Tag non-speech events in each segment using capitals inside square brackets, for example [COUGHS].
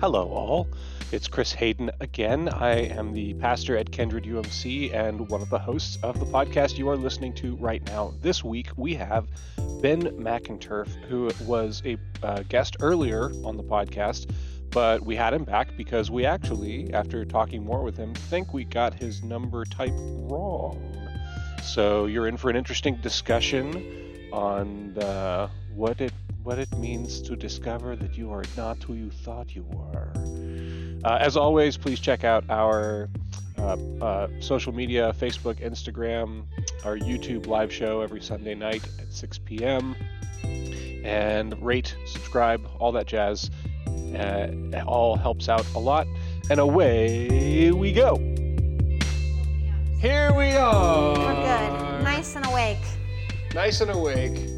Hello, all. It's Chris Hayden again. I am the pastor at Kindred UMC and one of the hosts of the podcast you are listening to right now. This week we have Ben McInturf, who was a uh, guest earlier on the podcast, but we had him back because we actually, after talking more with him, think we got his number type wrong. So you're in for an interesting discussion on uh, what it what it means to discover that you are not who you thought you were. Uh, as always, please check out our uh, uh, social media Facebook, Instagram, our YouTube live show every Sunday night at 6 p.m. And rate, subscribe, all that jazz. Uh, it all helps out a lot. And away we go. Here we are. We're good. Nice and awake. Nice and awake.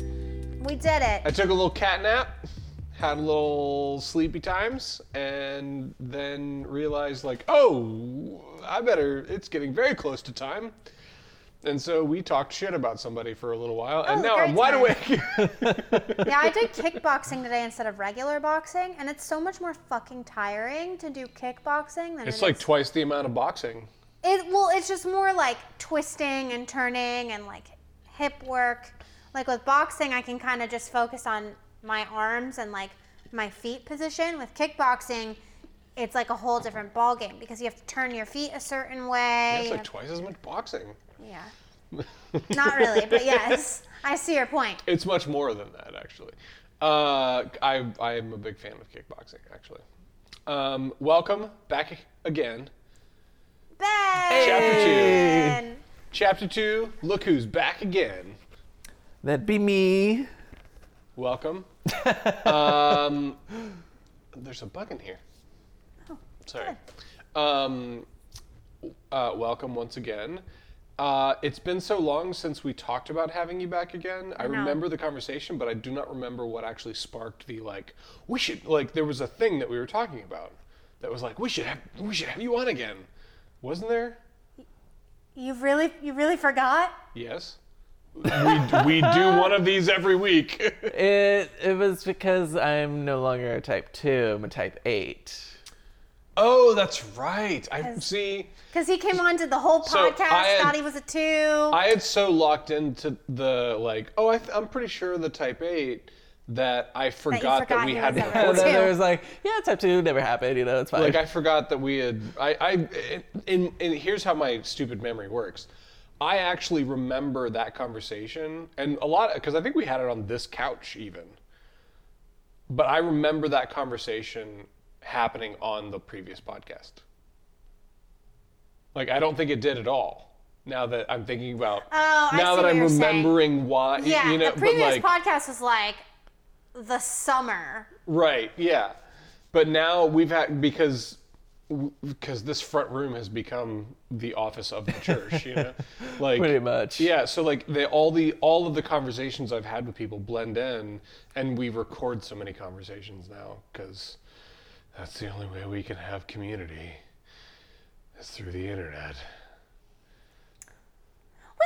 We did it. I took a little cat nap, had a little sleepy times, and then realized like, oh, I better. It's getting very close to time. And so we talked shit about somebody for a little while, and Oh, now I'm wide awake. [LAUGHS] yeah, I did kickboxing today instead of regular boxing, and it's so much more fucking tiring to do kickboxing than it's it like is- twice the amount of boxing. It well, it's just more like twisting and turning and like hip work. Like with boxing, I can kind of just focus on my arms and like my feet position. With kickboxing, it's like a whole different ball game because you have to turn your feet a certain way. It's like have- twice as much boxing. yeah. [LAUGHS] Not really, but yes, I see your point. It's much more than that, actually. Uh, I I am a big fan of kickboxing, actually. Um, welcome back again. Ben! Chapter two. Chapter two. Look who's back again. That'd be me. Welcome. [LAUGHS] um, there's a bug in here. Oh, Sorry. Um, uh, welcome once again. Uh, it's been so long since we talked about having you back again. I, know. remember the conversation, but I do not remember what actually sparked the like. We should like. There was a thing that we were talking about that was like we should have we should have you on again. Wasn't there? You've really, you really forgot? Yes. We, we [LAUGHS] do one of these every week. [LAUGHS] It it was because I'm no longer a type two. I'm a type eight. oh, that's right. I Has- see. Because he came on to the whole So, podcast, I had- thought he was a two. I had so locked into the like, oh, I th- I'm pretty sure the Type Eight that I forgot that, forgot we he had was a And recorded. then two. there was like, yeah, type two never happened. You know, it's fine. Like I forgot that we had. I. I. In, in here's how my stupid memory works. I actually remember that conversation and a lot because I think we had it on this couch even. But I remember that conversation happening on the previous podcast. Like I don't think it did at all. Now that I'm thinking about, Oh, now that I'm you're saying. remembering why, yeah, you know, the previous like, podcast was like the summer. Right. Yeah. But now we've had because because this front room has become the office of the church. You know, [LAUGHS] like Pretty much. Yeah. So like they all the all of the conversations I've had with people blend in, and we record so many conversations now because that's the only way we can have community is through the internet.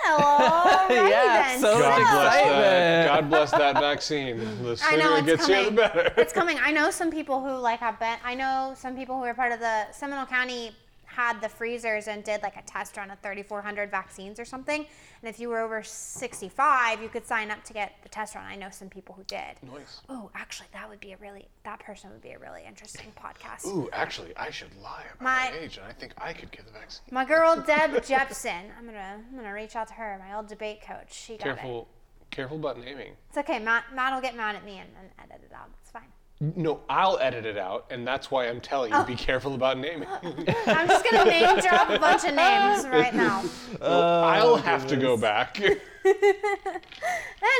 Well, [LAUGHS] alrighty Yeah, then. so God bless that. God bless that vaccine. The I sooner know it it's gets coming. here, the better. it's coming. I know some people who like have been. I know some people who are part of the Seminole County had the freezers and did like a test run of 3,400 vaccines or something. And if you were over 65, you could sign up to get the test run. I know some people who did. Nice. Oh, actually, that would be a really that person would be a really interesting podcast. Ooh, actually, I should lie about My- my age, and I think I could get the vaccine. My girl [LAUGHS] Deb Jepson. I'm gonna I'm gonna reach out to her, my old debate coach. She got it. Careful, careful about naming. It's okay. Matt Matt will get mad at me and, and edit it out. It's fine. No, I'll edit it out, and that's why I'm telling you, Oh. be careful about naming. [LAUGHS] I'm just gonna name drop a bunch of names right now. [LAUGHS] I'll have to go back. [LAUGHS]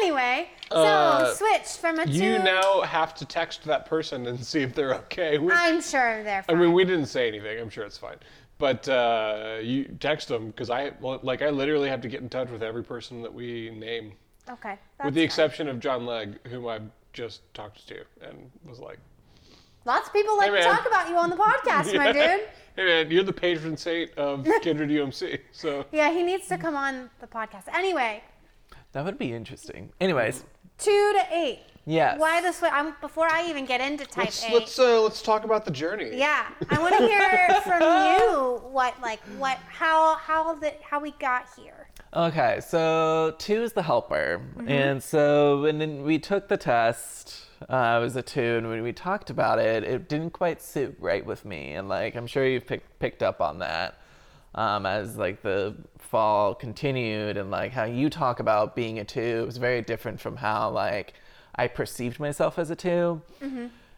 Anyway, so Uh, switch from a two. you now have to text that person and see if they're okay. We, I'm sure they're Fine. I mean, we didn't say anything. I'm sure it's fine. But uh, you text them because I like I literally have to get in touch with every person that we name, okay. with the that's fine. exception of John Legg, whom I've just talked to you and was like, Lots of people like Hey, to talk about you on the podcast, my [LAUGHS] dude. "Hey man, you're the patron saint of [LAUGHS] Kindred UMC." So Yeah, he needs to come on the podcast. Anyway, that would be interesting. Anyways, two to eight. Yes. Why this way? I'm, before I even get into type Let's A. let's uh, let's talk about the journey. yeah, I want to hear from [LAUGHS] you what like what how how the how we got here. Okay, so two is the helper. And so when then we took the test, uh, I was a two, and when we talked about it, it didn't quite sit right with me. And like, I'm sure you've pick, picked up on that um, as like the fall continued, and like how you talk about being a two was very different from how like I perceived myself as a 2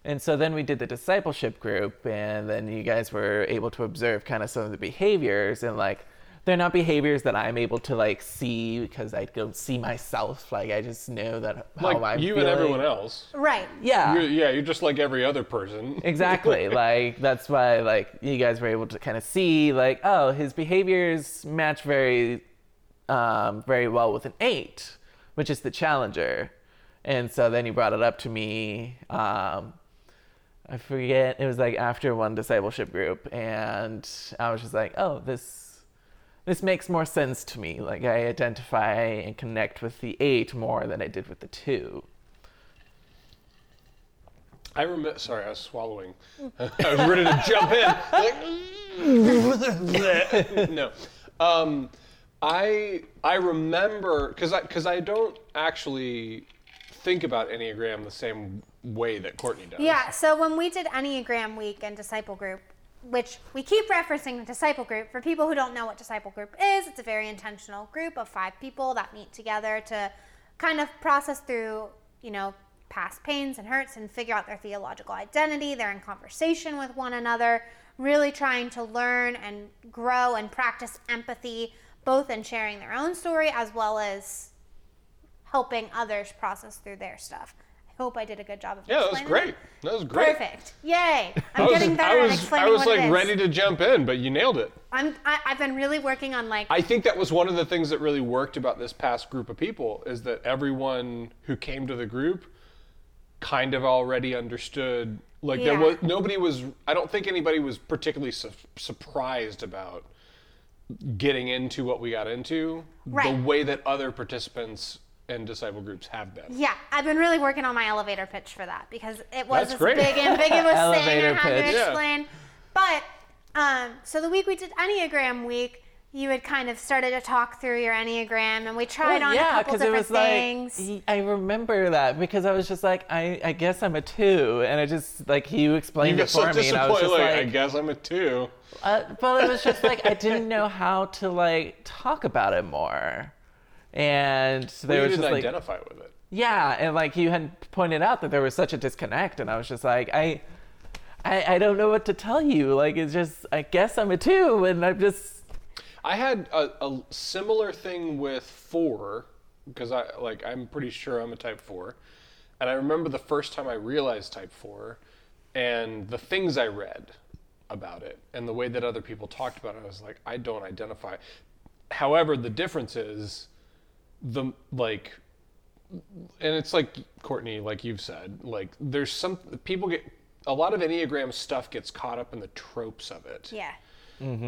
And so then we did the discipleship group, and then you guys were able to observe kind of some of the behaviors, and like they're not behaviors that I'm able to like see because I don't see myself. Like I just know that how like I'm you feeling. and everyone else. Right. Yeah, You're, yeah, you're just like every other person. [LAUGHS] exactly. like that's why like you guys were able to kind of see like oh his behaviors match very, um, very well with an eight, which is the challenger, and so then he brought it up to me. Um, I forget it was like after one discipleship group, and I was just like oh this this makes more sense to me. Like I identify and connect with the eight more than I did with the two. I remember. Sorry, I was swallowing. [LAUGHS] I was ready to jump in. Like, [LAUGHS] no, um, I I remember because I because I don't actually think about Enneagram the same way that Courtney does. Yeah, so when we did Enneagram Week and Disciple Group, which we keep referencing the Disciple Group, for people who don't know what Disciple Group is, it's a very intentional group of five people that meet together to kind of process through, you know, past pains and hurts and figure out their theological identity. They're in conversation with one another, really trying to learn and grow and practice empathy, both in sharing their own story as well as helping others process through their stuff. Hope I did a good job of Yeah, that was great. That was great. Perfect. Yay. [LAUGHS] I'm was, getting better I was, at explaining I was like ready to jump in, but you nailed it. I'm, I, I've been really working on like, I think that was one of the things that really worked about this past group of people is that everyone who came to the group kind of already understood. Like there was nobody was. I don't think anybody was particularly su- surprised about getting into what we got into Right. the way that other participants and disciple groups have been. yeah, I've been really working on my elevator pitch for that because it was That's this great. big ambiguous [LAUGHS] thing I Elevator had pitch. to Yeah. explain. But um, so the week we did Enneagram week, you had kind of started to talk through your Enneagram, and we tried on a couple different things. like I remember that because I was just like I, I guess I'm a two, and I just like you You explained get it so for me, and I was just Like, like, I guess I'm a two. uh, but it was just like I didn't know how to like talk about it more, and Well, there you was just like identify with it. yeah, and like you had pointed out that there was such a disconnect, and I was just like I. I, I don't know what to tell you. Like it's just I guess I'm a two, and I'm just I had a, a similar thing with four because I like I'm pretty sure I'm a type four, and I remember the first time I realized type four, and the things I read about it and the way that other people talked about it. I was like, I don't identify. However, the difference is the like and it's like Courtney, like you've said, like there's some people get a lot of Enneagram stuff gets caught up in the tropes of it yeah.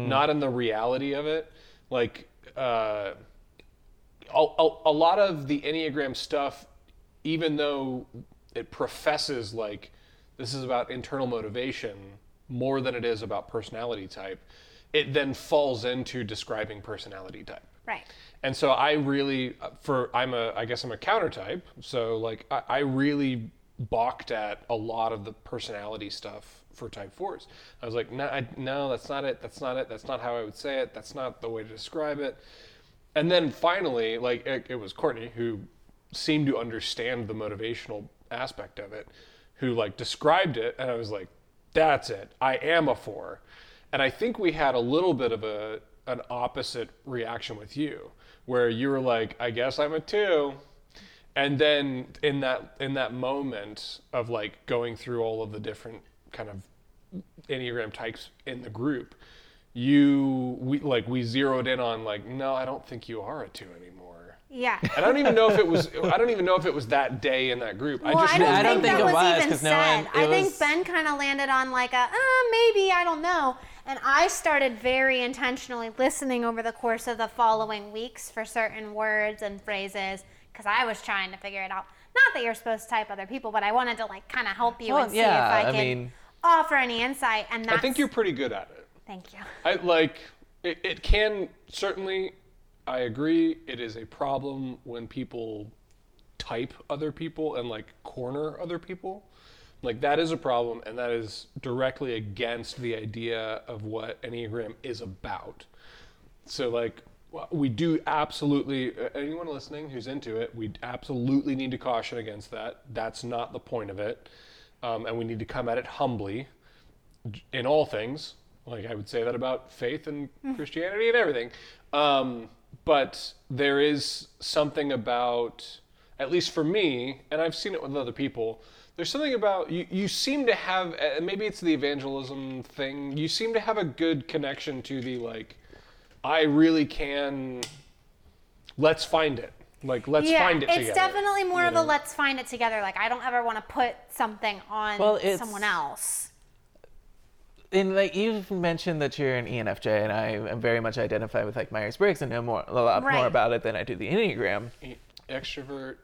not in the reality of it. Like uh, a, a, a lot of the Enneagram stuff, even though it professes like this is about internal motivation more than it is about personality type, it then falls into describing personality type. Right. And so I really, for I'm a, I guess I'm a counter type. So like I, I really balked at a lot of the personality stuff for type fours. I was like, no, I, no, that's not it. That's not it. That's not how I would say it. That's not the way to describe it. And then finally, like it, it was Courtney who seemed to understand the motivational aspect of it, who like described it, and I was like, that's it. I am a four. And I think we had a little bit of a an opposite reaction with you, where you were like, I guess I'm a two. And then in that in that moment of like going through all of the different kind of Enneagram types in the group, you we like we zeroed in on like, no, I don't think you are a two anymore. Yeah. And I don't even know if it was I don't even know if it was that day in that group. Well, I just I don't, I don't think, think that it was, was, even 'cause no said. one- it I think Ben kind of landed on like a, uh, maybe, I don't know. And I started very intentionally listening over the course of the following weeks for certain words and phrases because I was trying to figure it out. Not that you're supposed to type other people, but I wanted to like kind of help you Well, and see yeah, if I I could mean- offer any insight. And that's, I think you're pretty good at it. Thank you. I like it, it can certainly I agree it is a problem when people type other people and like corner other people. Like that is a problem and that is directly against the idea of what Enneagram is about. So like we do absolutely anyone listening who's into it, we absolutely need to caution against that. That's not the point of it. Um, and we need to come at it humbly in all things. Like I would say that about faith and [LAUGHS] Christianity and everything. Um, but there is something about, at least for me, and I've seen it with other people. There's something about you. You seem to have, uh, maybe it's the evangelism thing. You seem to have a good connection to the like. I really can. Let's find it. Like let's yeah, find it together. it's together. definitely more you of know? a let's find it together. Like I don't ever want to put something on Well, it's- someone else. And like you've mentioned that you're an E ENFJ, and I am very much identified with like Myers Briggs and know more a lot Right. more about it than I do the Enneagram. extrovert,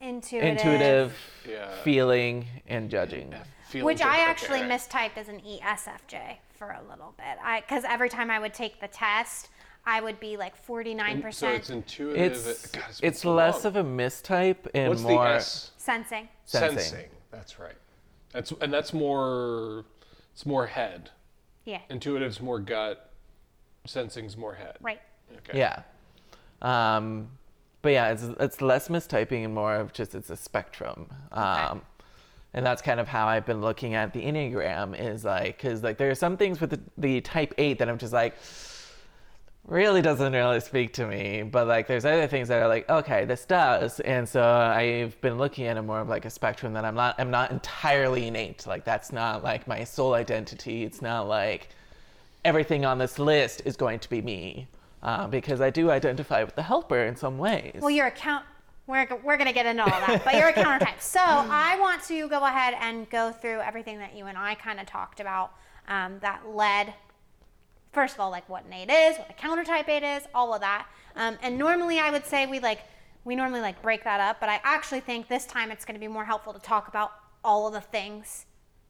Intuitive. Intuitive, Yeah. feeling, and judging. feelings Which I actually right. mistyped as an E ESFJ for a little bit. I because every time I would take the test, I would be like forty nine In- So percent it's intuitive. It's God, it's it's been so less long. of a mistype and What's more the S? sensing. sensing. Sensing. That's right. That's and that's more. It's more head. Yeah. Intuitive's more gut. Sensing's more head. Right. Okay. Yeah. Um, but yeah, it's it's less mistyping and more of just it's a spectrum. Um, and that's kind of how I've been looking at the Enneagram is like, because like there are some things with the, the type eight that I'm just like, really doesn't really speak to me. But like there's other things that are like, okay, this does. And so I've been looking at it more of like a spectrum that I'm not I'm not entirely innate. Like that's not like my sole identity. It's not like everything on this list is going to be me. Uh, because I do identify with the helper in some ways. Well, you're a count. We're, we're going to get into all that, but you're a countertype. So I want to go ahead and go through everything that you and I kind of talked about um, that led, first of all, like what an eight is, what a countertype eight is, all of that. Um, and normally I would say we like, we normally like break that up, but I actually think this time it's going to be more helpful to talk about all of the things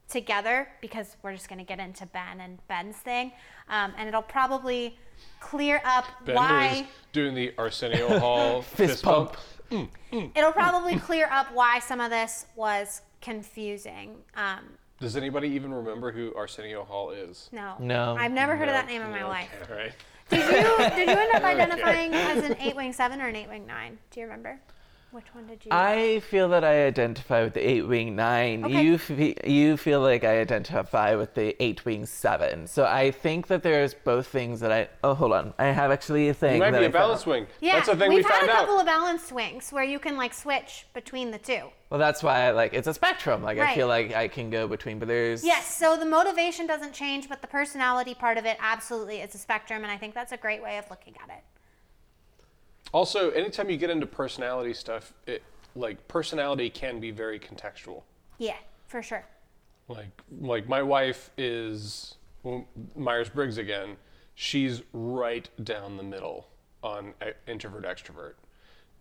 together because we're just going to get into Ben and Ben's thing. Um, and it'll probably clear up Bender why. is doing the Arsenio [LAUGHS] Hall Fist pump. It'll probably clear up why some of this was confusing. Um, Does anybody even remember who Arsenio Hall is? no. No. I've never heard of that name in my Okay, life. all right. Did you did you end up [LAUGHS] identifying as an eight wing seven or an eight wing nine? Do you remember? Which one did you? I feel that I identify with the eight wing nine. Okay. You fe- you feel like I identify with the eight wing seven. So I think that there's both things that I. Oh, hold on. I have actually a thing. You might that be I a found- balance wing. yeah, That's the thing we've we had found a couple out. of balance swings where you can like switch between the two. Well, that's why I like it's a spectrum. Like I feel like I can go between, but there's Yes, so the motivation doesn't change, but the personality part of it absolutely is a spectrum, and I think that's a great way of looking at it. Also, anytime you get into personality stuff, it like personality can be very contextual. Yeah, for sure. Like like my wife is Myers Briggs again. She's right down the middle on introvert extrovert,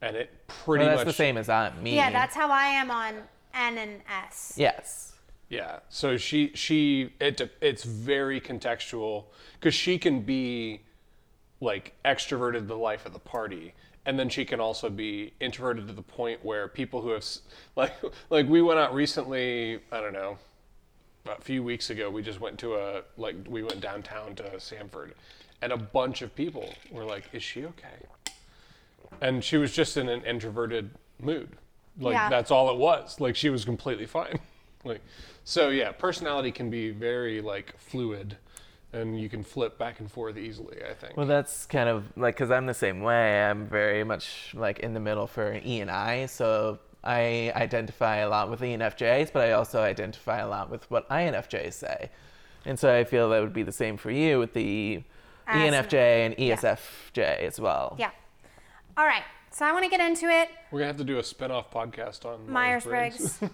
and it pretty Well, that's much the same as I me. Yeah, that's how I am on N and S. yes. Yeah. So she she it it's very contextual because she can be like extroverted the life of the party. And then she can also be introverted to the point where people who have [LAUGHS] like like we went out recently I don't know a few weeks ago we just went to a like we went downtown to Sanford. And a bunch of people were like is she okay? And she was just in an introverted mood. Like Yeah. that's all it was. Like she was completely fine. [LAUGHS] Like so yeah personality can be very like fluid and you can flip back and forth easily i think Well, that's kind of like because I'm the same way. I'm very much like in the middle for E and I. So I identify a lot with ENFJs, but I also identify a lot with what INFJs say. And so I feel that would be the same for you with the As- ENFJ and E yeah. ESFJ as well. Yeah. All right. So I want to get into it. we're gonna have to do a spin-off podcast on Myers Briggs. [LAUGHS]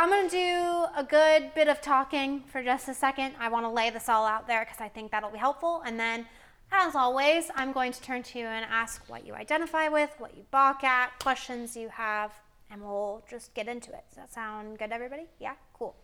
I'm going to do a good bit of talking for just a second. I want to lay this all out there because I think that'll be helpful. And then, as always, I'm going to turn to you and ask what you identify with, what you balk at, questions you have, and we'll just get into it. Does that sound good, everybody? Yeah, cool.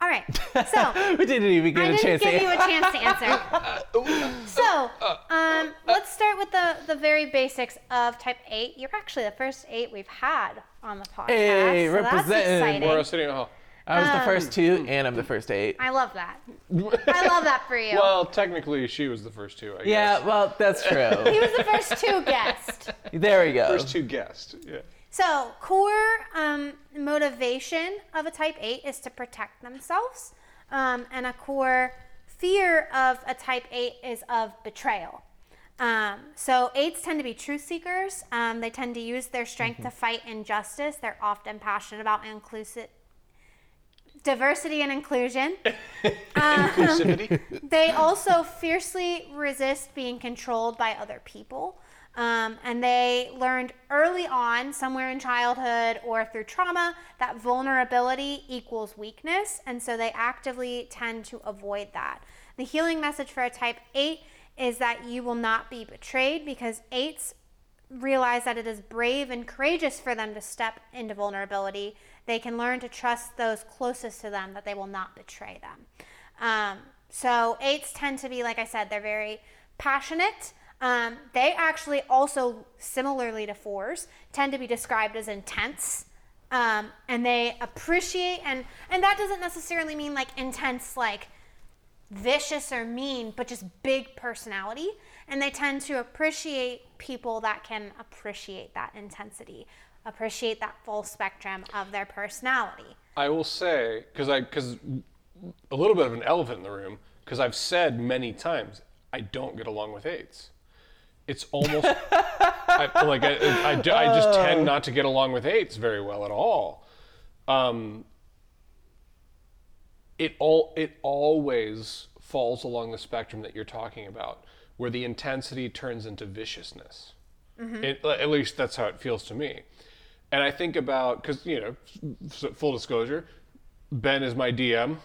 All right. So [LAUGHS] we didn't even get I a didn't chance give to you a chance to answer. [LAUGHS] so, um, let's start with the, the very basics of type 8. You're actually the first 8 we've had on the podcast. Hey, so that's representing. exciting. We're sitting at. I was the Um, first two, and I'm the first eight. I love that. [LAUGHS] I love that for you. Well, technically, she was the first two. I guess. Yeah, guess. well, that's true. he was the first two guests. there we go. First two guessed. Yeah. So, core um, motivation of a type 8 is to protect themselves. Um, and a core fear of a type 8 is of betrayal. Um, so, 8s tend to be truth seekers. Um, they tend to use their strength to fight injustice. They're often passionate about inclusive diversity and inclusion. [LAUGHS] Inclusivity. They also fiercely resist being controlled by other people. Um, and they learned early on, somewhere in childhood or through trauma, that vulnerability equals weakness. And so they actively tend to avoid that. The healing message for a type 8 is that you will not be betrayed because 8s realize that it is brave and courageous for them to step into vulnerability. They can learn to trust those closest to them that they will not betray them. Um, so eights tend to be, like I said, they're very passionate. Um, they actually also, similarly to fours, tend to be described as intense. Um, and they appreciate and and that doesn't necessarily mean like intense like vicious or mean, but just big personality. And they tend to appreciate people that can appreciate that intensity, appreciate that full spectrum of their personality. I will say, because I because a little bit of an elephant in the room, because I've said many times I don't get along with eights. It's almost I, like I, I, I just tend not to get along with eights very well at all. Um, it all it always falls along the spectrum that you're talking about, where the intensity turns into viciousness. It, at least that's how it feels to me. And I think about because you know, f- full disclosure, Ben is my DM.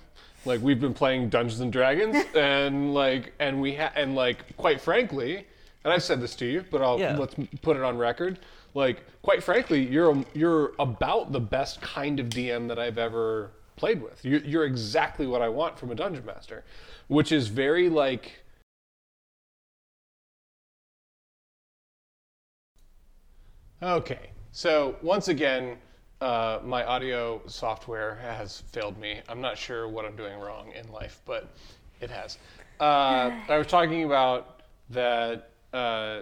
Like we've been playing Dungeons and Dragons, [LAUGHS] and like, and we ha- and like, quite frankly, and I've said this to you, but I'll Yeah. let's put it on record. Like, quite frankly, you're you're about the best kind of DM that I've ever played with. You're, you're exactly what I want from a dungeon master, which is very like. Okay, so once again, uh, my audio software has failed me. I'm not sure what I'm doing wrong in life, but it has. Uh, [LAUGHS] I was talking about that uh,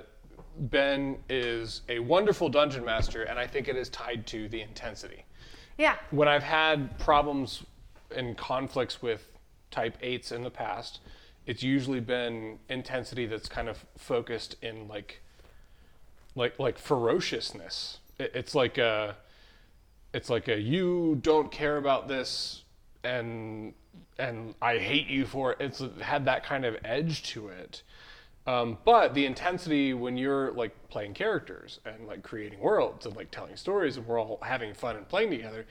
Ben is a wonderful dungeon master, and I think it is tied to the intensity. Yeah. When I've had problems and conflicts with type 8s in the past, it's usually been intensity that's kind of focused in like like like ferociousness. It, it's like a it's like a you don't care about this and and I hate you for it. It's had that kind of edge to it. Um, but the intensity when you're like playing characters and like creating worlds and like telling stories and we're all having fun and playing together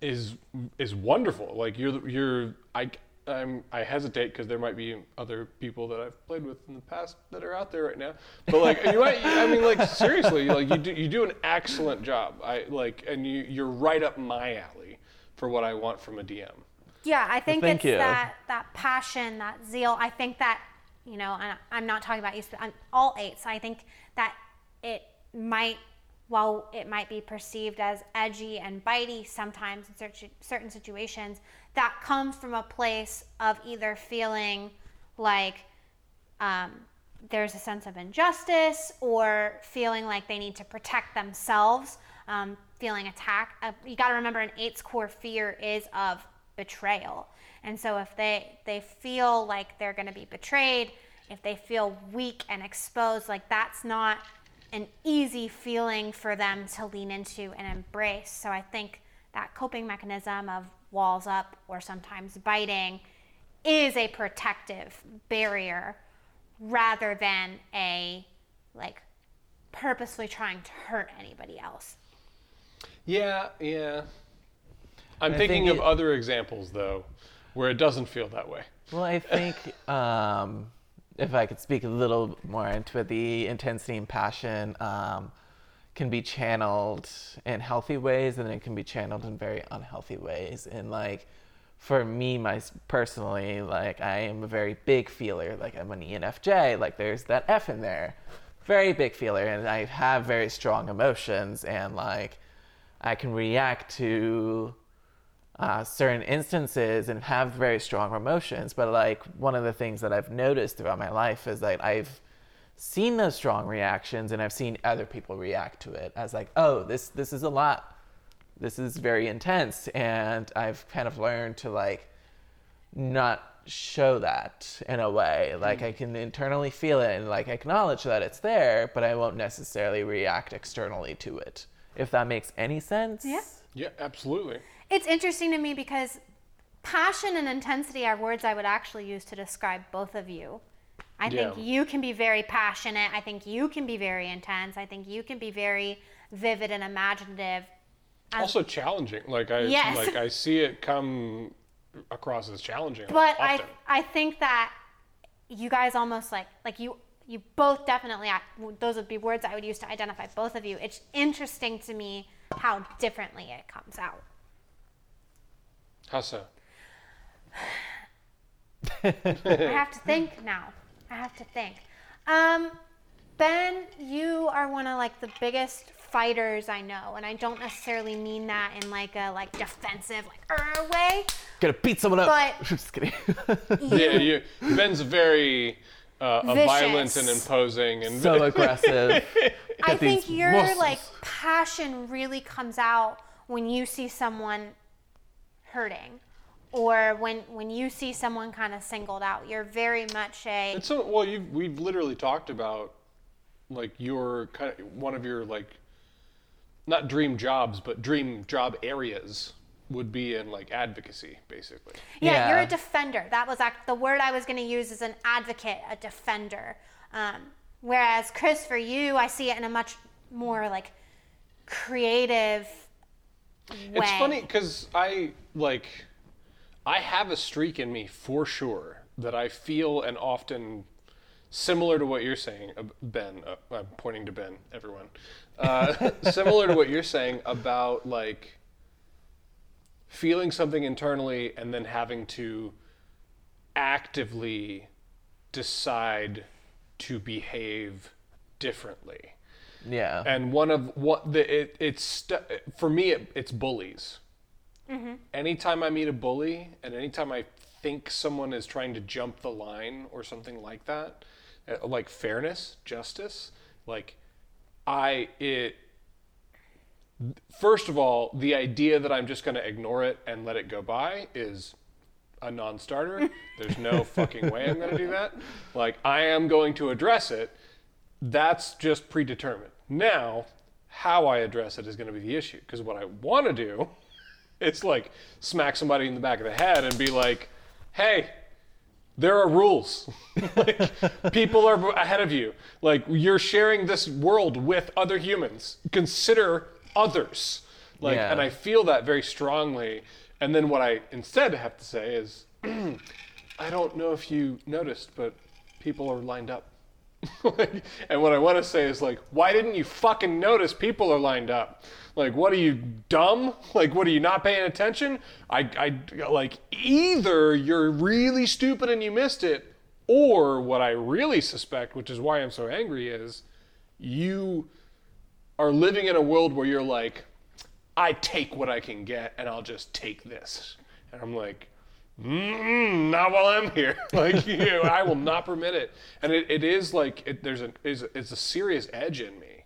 is is wonderful. Like you're you're I I'm, I hesitate because there might be other people that I've played with in the past that are out there right now. But like you might, I mean, like seriously, like you do you do an excellent job. I like, and you you're right up my alley for what I want from a DM. Yeah, I think thank it's you. that that passion, that zeal. I think that you know, and I'm not talking about you, but I'm all eights. I think that it might, while it might be perceived as edgy and bitey sometimes in certain certain situations, that comes from a place of either feeling like um, there's a sense of injustice or feeling like they need to protect themselves, um, feeling attacked. Uh, you got to remember, an eight's core fear is of betrayal, and so if they they feel like they're going to be betrayed, if they feel weak and exposed, like that's not an easy feeling for them to lean into and embrace. So I think that coping mechanism of walls up or sometimes biting is a protective barrier rather than a like purposely trying to hurt anybody else. Yeah, yeah. I'm I thinking think of it- other examples though, where it doesn't feel that way. Well, I think [LAUGHS] um, if I could speak a little more into it, the intensity and passion, can be channeled in healthy ways and it can be channeled in very unhealthy ways. And like for me my personally like i am a very big feeler. Like i'm an enfj like there's that f in there. Very big feeler. And i have very strong emotions. And like i can react to uh, certain instances and have very strong emotions but like one of the things that i've noticed throughout my life is that i've seen those strong reactions and I've seen other people react to it as like, oh, this this is a lot. This is very intense and I've kind of learned to like not show that in a way. Like I can internally feel it and like acknowledge that it's there, but I won't necessarily react externally to it. If that makes any sense. Yeah. Yeah, absolutely. It's interesting to me because passion and intensity are words I would actually use to describe both of you. I think you can be very passionate. I think you can be very intense. I think you can be very vivid and imaginative. As- Also challenging. Like I Yes. like I see it come across as challenging. but I. I think that you guys almost like like you you both definitely those would be words I would use to identify both of you. It's interesting to me how differently it comes out. How so? I have to think now. I have to think. Um, Ben, you are one of like the biggest fighters I know, and I don't necessarily mean that in like a like defensive like er way. Gonna beat someone up. But- [LAUGHS] Just kidding. Yeah, you Ben's very uh, a violent and imposing and so [LAUGHS] aggressive. I think your muscles. like passion really comes out when you see someone hurting, or when when you see someone kind of singled out. You're very much a It's so well. You we've literally talked about like your kind of one of your like not dream jobs, but dream job areas would be in like advocacy, basically. Yeah, you're a defender. That was act- the word I was going to use is an advocate, a defender. Um, whereas Chris, for you, I see it in a much more like creative way. It's funny because I like I have a streak in me for sure that I feel and often similar to what you're saying, Ben. Uh, I'm pointing to Ben, everyone. Uh, [LAUGHS] similar to what you're saying about like feeling something internally and then having to actively decide to behave differently. Yeah. And one of what the it, it's st- for me it, it's bullies. Anytime I meet a bully, and anytime I think someone is trying to jump the line or something like that, uh, like fairness, justice, like I it. First of all, the idea that I'm just going to ignore it and let it go by is a non-starter. [LAUGHS] There's no fucking way I'm going to do that. Like I am going to address it. That's just predetermined. Now, how I address it is going to be the issue because what I want to do [LAUGHS] it's like smack somebody in the back of the head and be like, "Hey, there are rules. [LAUGHS] like, people are ahead of you. Like you're sharing this world with other humans. Consider others." Like, Yeah. and I feel that very strongly. And then what I instead have to say is, [CLEARS THROAT] I don't know if you noticed, but people are lined up. [LAUGHS] And what I want to say is like, why didn't you fucking notice people are lined up? Like, what are you dumb? Like, what are you not paying attention? I, I like either you're really stupid and you missed it, or what I really suspect, which is why I'm so angry, is you are living in a world where you're like, I take what I can get and I'll just take this. And I'm like, mm, not while I'm here. [LAUGHS] Like, you know, I will not permit it. And it, it is like, it, there's a, is, it's a serious edge in me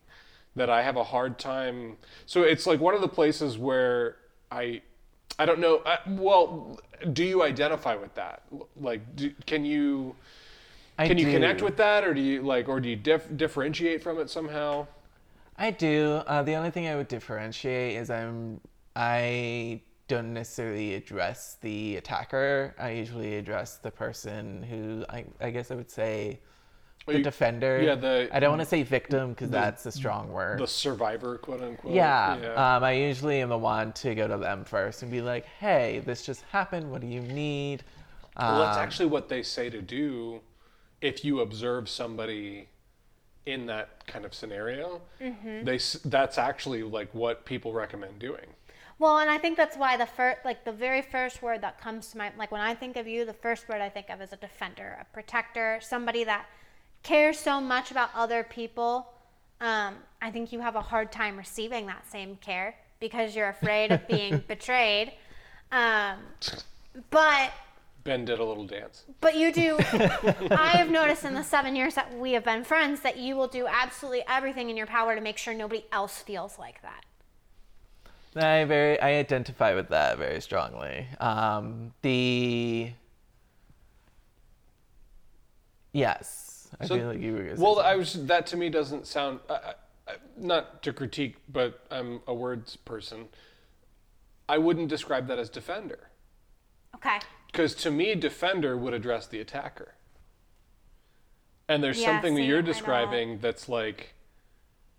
that I have a hard time. So it's like one of the places where I, I don't know. I, well, do you identify with that? Like, do, can you, I can you connect with that, or do you like, or do you dif- differentiate from it somehow? I do. Uh, the only thing I would differentiate is I'm I don't necessarily address the attacker. I usually address the person who I, I guess I would say the you- defender. yeah, the- I don't want to say victim because that's a strong word. The survivor, quote unquote. yeah, Um, I usually am the one to go to them first and be like, "Hey, this just happened. What do you need?" Well, that's Um, actually what they say to do if you observe somebody in that kind of scenario, Mm-hmm. they that's actually like what people recommend doing. Well, and I think that's why the first, like the very first word that comes to mind, like when I think of you, the first word I think of is a defender, a protector, somebody that cares so much about other people. Um, I think you have a hard time receiving that same care because you're afraid of being [LAUGHS] betrayed. Um, but Ben did a little dance. but you do. [LAUGHS] I have noticed in the seven years that we have been friends that you will do absolutely everything in your power to make sure nobody else feels like that. I very I identify with that very strongly. Um, the yes, I So- feel like you were gonna Well, something. I was that to me doesn't sound I, I, I- not to critique, but I'm a words person. I wouldn't describe that as defender Okay. because to me, defender would address the attacker. And there's Yeah, something that you're describing that's like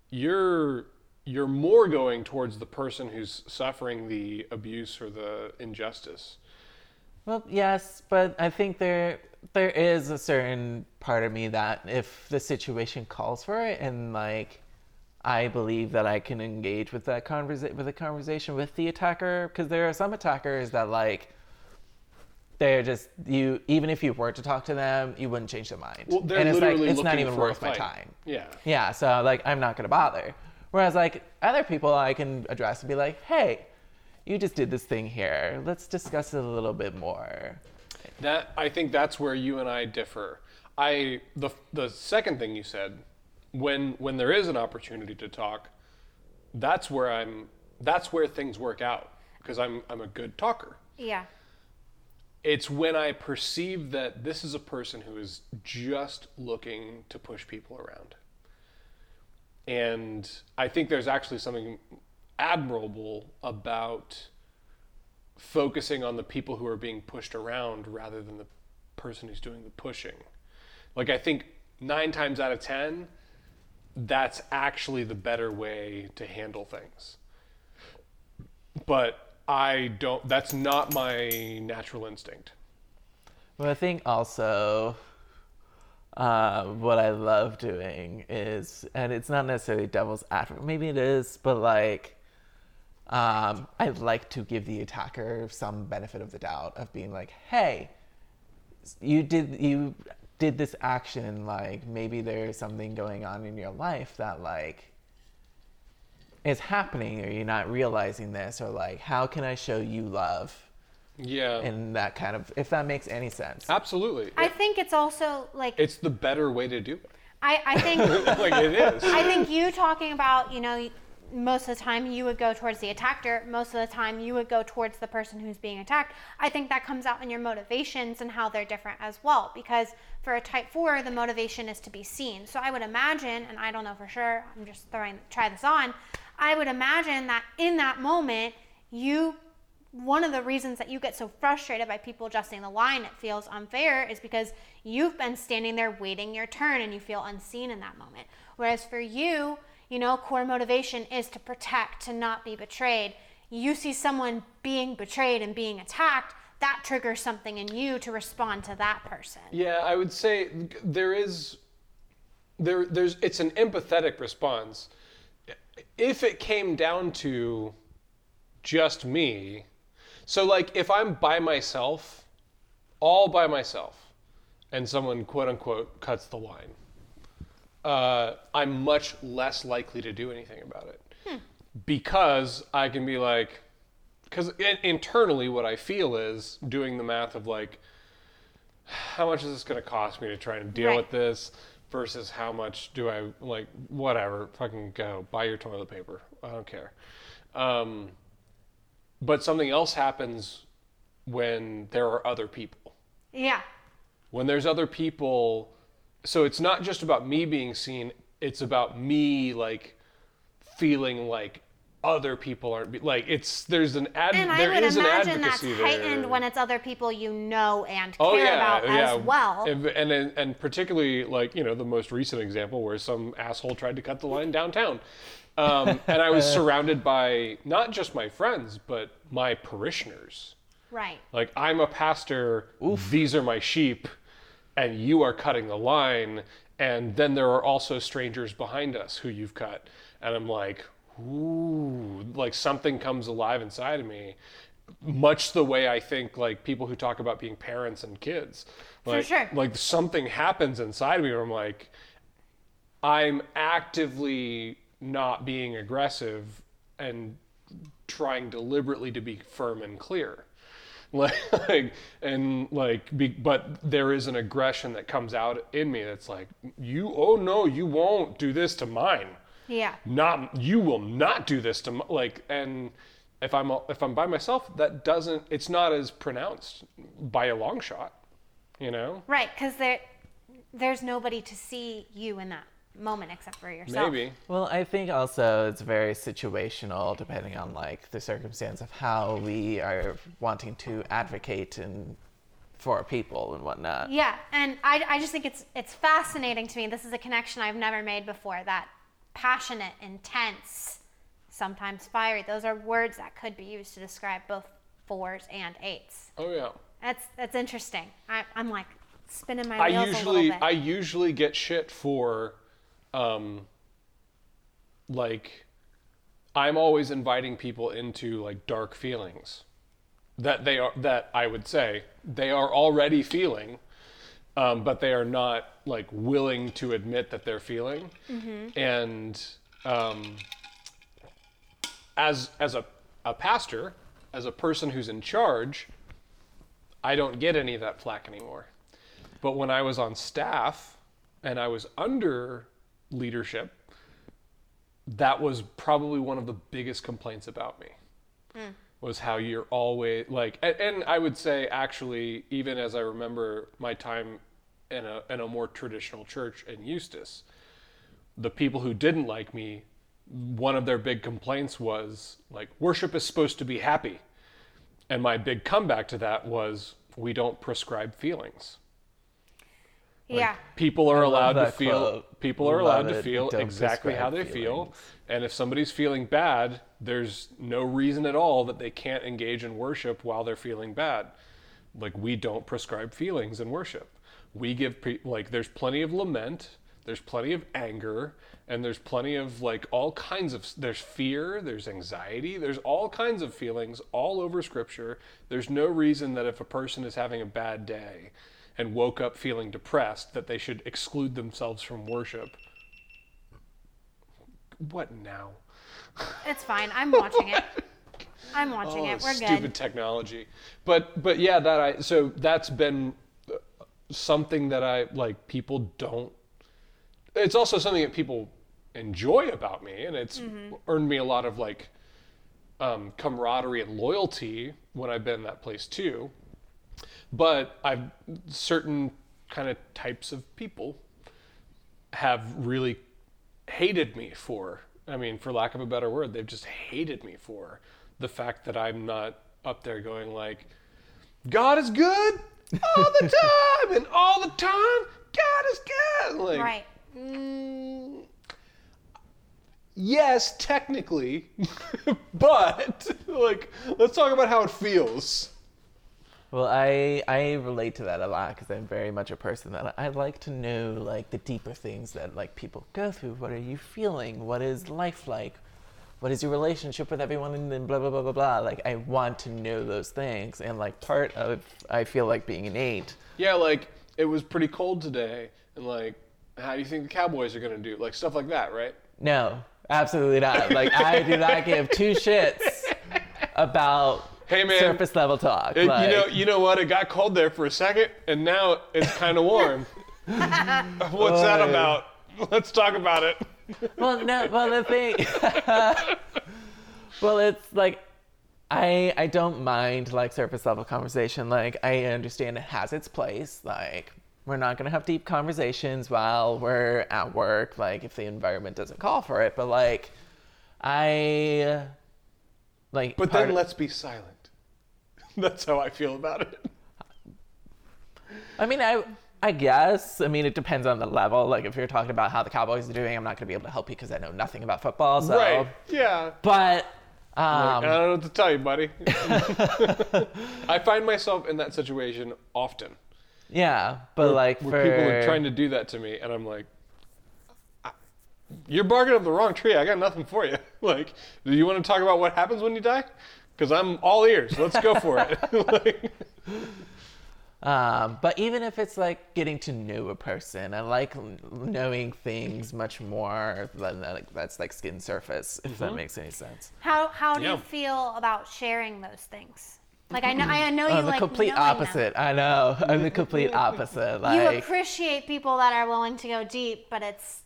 you're you're more going towards the person who's suffering the abuse or the injustice. Well, yes, but I think there there is a certain part of me that if the situation calls for it and like I believe that I can engage with that conversa- with a conversation with the attacker because there are some attackers that like they're just you even if you were to talk to them you wouldn't change their mind Well, they're and it's like it's not even worth my time Yeah. yeah so like i'm not gonna bother whereas like other people i can address and be like hey you just did this thing here let's discuss it a little bit more That I think that's where you and I differ. I the the second thing you said, when when there is an opportunity to talk, that's where I'm that's where things work out because I'm I'm a good talker. Yeah. It's when I perceive that this is a person who is just looking to push people around. And I think there's actually something admirable about focusing on the people who are being pushed around rather than the person who's doing the pushing. Like, I think nine times out of 10, that's actually the better way to handle things. But I don't, that's not my natural instinct. But I think also uh, what I love doing is, and it's not necessarily devil's advocate, maybe it is, but like, um, I like to give the attacker some benefit of the doubt of being like, hey, you did you did this action, like maybe there's something going on in your life that like is happening, or you're not realizing this, or like, how can I show you love? Yeah. And that kind of, if that makes any sense. Absolutely. I think it's also like it's the better way to do it. I, I think [LAUGHS] like, it is. I think you talking about, you know, most of the time you would go towards the attacker, most of the time you would go towards the person who's being attacked. I think that comes out in your motivations and how they're different as well. Because for a type four, the motivation is to be seen. So I would imagine, and I don't know for sure, I'm just throwing try this on, I would imagine that in that moment, you one of the reasons that you get so frustrated by people adjusting the line, it feels unfair, is because you've been standing there waiting your turn and you feel unseen in that moment. Whereas for you, you know, core motivation is to protect, to not be betrayed. You see someone being betrayed and being attacked, that triggers something in you to respond to that person. Yeah, I would say there is there there's it's an empathetic response. If it came down to just me, so like if I'm by myself, all by myself, and someone quote unquote cuts the line, uh, I'm much less likely to do anything about it. Because I can be like, because internally what I feel is doing the math of like, how much is this going to cost me to try and deal Right. with this versus how much do I like whatever fucking go buy your toilet paper. I don't care. Um, but something else happens when there are other people Yeah. when there's other people so it's not just about me being seen it's about me like feeling like other people aren't be, like it's there's an ad And I would is an imagine that's heightened there. when it's other people you know and oh, care Oh yeah, about yeah. as well. And, and and particularly like you know the most recent example where some asshole tried to cut the line downtown, um, and I was [LAUGHS] surrounded by not just my friends but my parishioners. right. Like I'm a pastor. Oof. These are my sheep, and you are cutting the line. and then there are also strangers behind us who you've cut and i'm like ooh like something comes alive inside of me much the way i think like people who talk about being parents and kids like, sure. like something happens inside of me where i'm like i'm actively not being aggressive and trying deliberately to be firm and clear. [LAUGHS] Like, and like be, but there is an aggression that comes out in me that's like you oh no you won't do this to mine. Yeah. not you will not do this to m- like and if i'm if i'm by myself that doesn't it's not as pronounced by a long shot you know? Right, because there, there's nobody to see you in that moment except for yourself. maybe Well, I think also it's very situational depending on like the circumstance of how we are wanting to advocate and for people and whatnot. Yeah, and I, I just think it's it's fascinating to me. This is a connection I've never made before. That passionate, intense, sometimes fiery. Those are words that could be used to describe both fours and eights. oh yeah That's that's interesting. I, I'm like spinning my I wheels a little bit. I usually get shit for um like I'm always inviting people into like dark feelings that they are that I would say they are already feeling um, but they are not like willing to admit that they're feeling and um, as as a, a pastor as a person who's in charge I don't get any of that flack anymore. But when I was on staff and I was under leadership, that was probably one of the biggest complaints about me. Hmm. Was how you're always like, and, and I would say actually, even as I remember my time in a in a more traditional church in Eustis, the people who didn't like me, one of their big complaints was like, worship is supposed to be happy. And my big comeback to that was, we don't prescribe feelings. Yeah, People are love allowed to feel. quote. People are Love allowed to feel Don't exactly how prescribe they feel. And if somebody's feeling bad, there's no reason at all that they can't engage in worship while they're feeling bad. Like we don't prescribe feelings in worship. We give pe- like there's plenty of lament, there's plenty of anger, and there's plenty of like all kinds of there's fear, there's anxiety, there's all kinds of feelings all over scripture. There's no reason that if a person is having a bad day and woke up feeling depressed that they should exclude themselves from worship. What now? it's fine. I'm watching it. I'm watching it. We're Oh, stupid good. technology. But but yeah, that I so that's been uh, something that I like people don't it's also something that people enjoy about me and it's earned me a lot of like um, camaraderie and loyalty when I've been in that place too. But I've certain kind of types of people have really hated me for i mean for lack of a better word they've just hated me for the fact that i'm not up there going like god is good all the [LAUGHS] time and all the time god is good like Right. mm, yes technically [LAUGHS] but like let's talk about how it feels Well, I I relate to that a lot because I'm very much a person that I like to know like the deeper things that like people go through. What are you feeling? What is life like? What is your relationship with everyone? And then blah blah blah blah blah. Like I want to know those things, and like part of I feel like being innate. Yeah, like it was pretty cold today, and like, how do you think the Cowboys are gonna do? Like stuff like that, right? No, absolutely not. Like I do not give two shits [LAUGHS] about Hey, man. surface level talk. It- like, you know, you know what? It got cold there for a second, and now it's kind of [LAUGHS] warm. [LAUGHS] What's that about? Let's talk about it. [LAUGHS] well, no, well the thing, well it's like, I I don't mind like surface level conversation. Like I understand it has its place. Like we're not gonna have deep conversations while we're at work. Like if the environment doesn't call for it. But like, I like. But part- then let's be silent. [LAUGHS] That's how I feel about it. I mean, I I guess. I mean, it depends on the level. Like if you're talking about how the Cowboys are doing, I'm not gonna be able to help you because I know nothing about football. So, Right? Yeah. but. Like, Um, I don't know what to tell you, buddy. [LAUGHS] I find myself in that situation often, Yeah, but like where for people are trying to do that to me, and I'm like, you're barking up the wrong tree. I got nothing for you. [LAUGHS] Like, do you want to talk about what happens when you die? Because I'm all ears. Let's go for it. [LAUGHS] [LAUGHS] like, Um, but even if it's like getting to know a person, I like knowing things much more than like, that's like skin surface, if that makes any sense. How how do Yeah. you feel about sharing those things? Like I know I know you I'm the like complete knowing them. opposite. I know. [LAUGHS] I'm the complete opposite. You appreciate people that are willing to go deep, but it's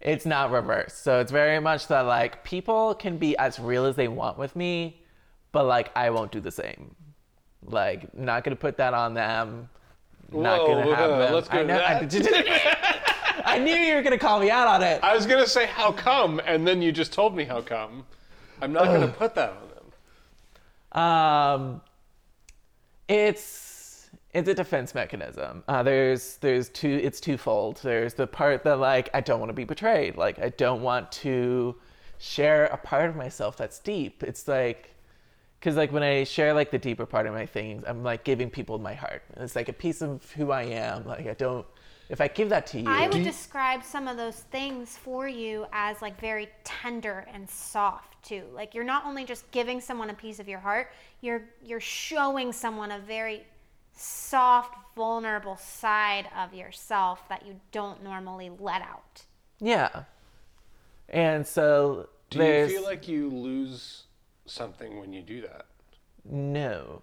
it's not reverse. So it's very much that like people can be as real as they want with me, but like I won't do the same. Like not gonna put that on them. Not Whoa, gonna have whoa, them. let's go I know. I, I knew you were gonna call me out on it. I was gonna say how come, and then you just told me how come. I'm not gonna [SIGHS] put that on them. Um, it's it's a defense mechanism. Uh, there's there's two. It's twofold. There's the part that like I don't want to be betrayed. Like I don't want to share a part of myself that's deep. It's like because like when I share like the deeper part of my things, I'm like giving people my heart. It's like a piece of who I am. Like I don't. If I give that to you, I would describe some of those things for you as like very tender and soft too. Like you're not only just giving someone a piece of your heart, you're you're showing someone a very soft, vulnerable side of yourself that you don't normally let out. yeah. And so Do there's you feel like you lose something when you do that? no.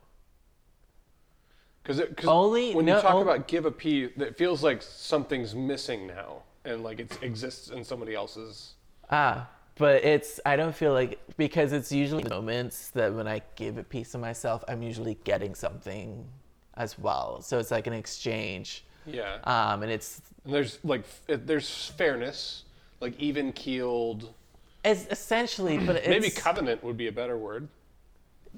Because Only- when no, you talk on- about give a piece, it feels like something's missing now, and like it exists in somebody else's. Ah, but it's I don't feel like because it's usually moments that when I give a piece of myself, I'm usually getting something as well. So it's like an exchange. Yeah. Um, and it's and there's like f- there's fairness, like even keeled. It's essentially, but [CLEARS THROAT] it's Maybe covenant would be a better word.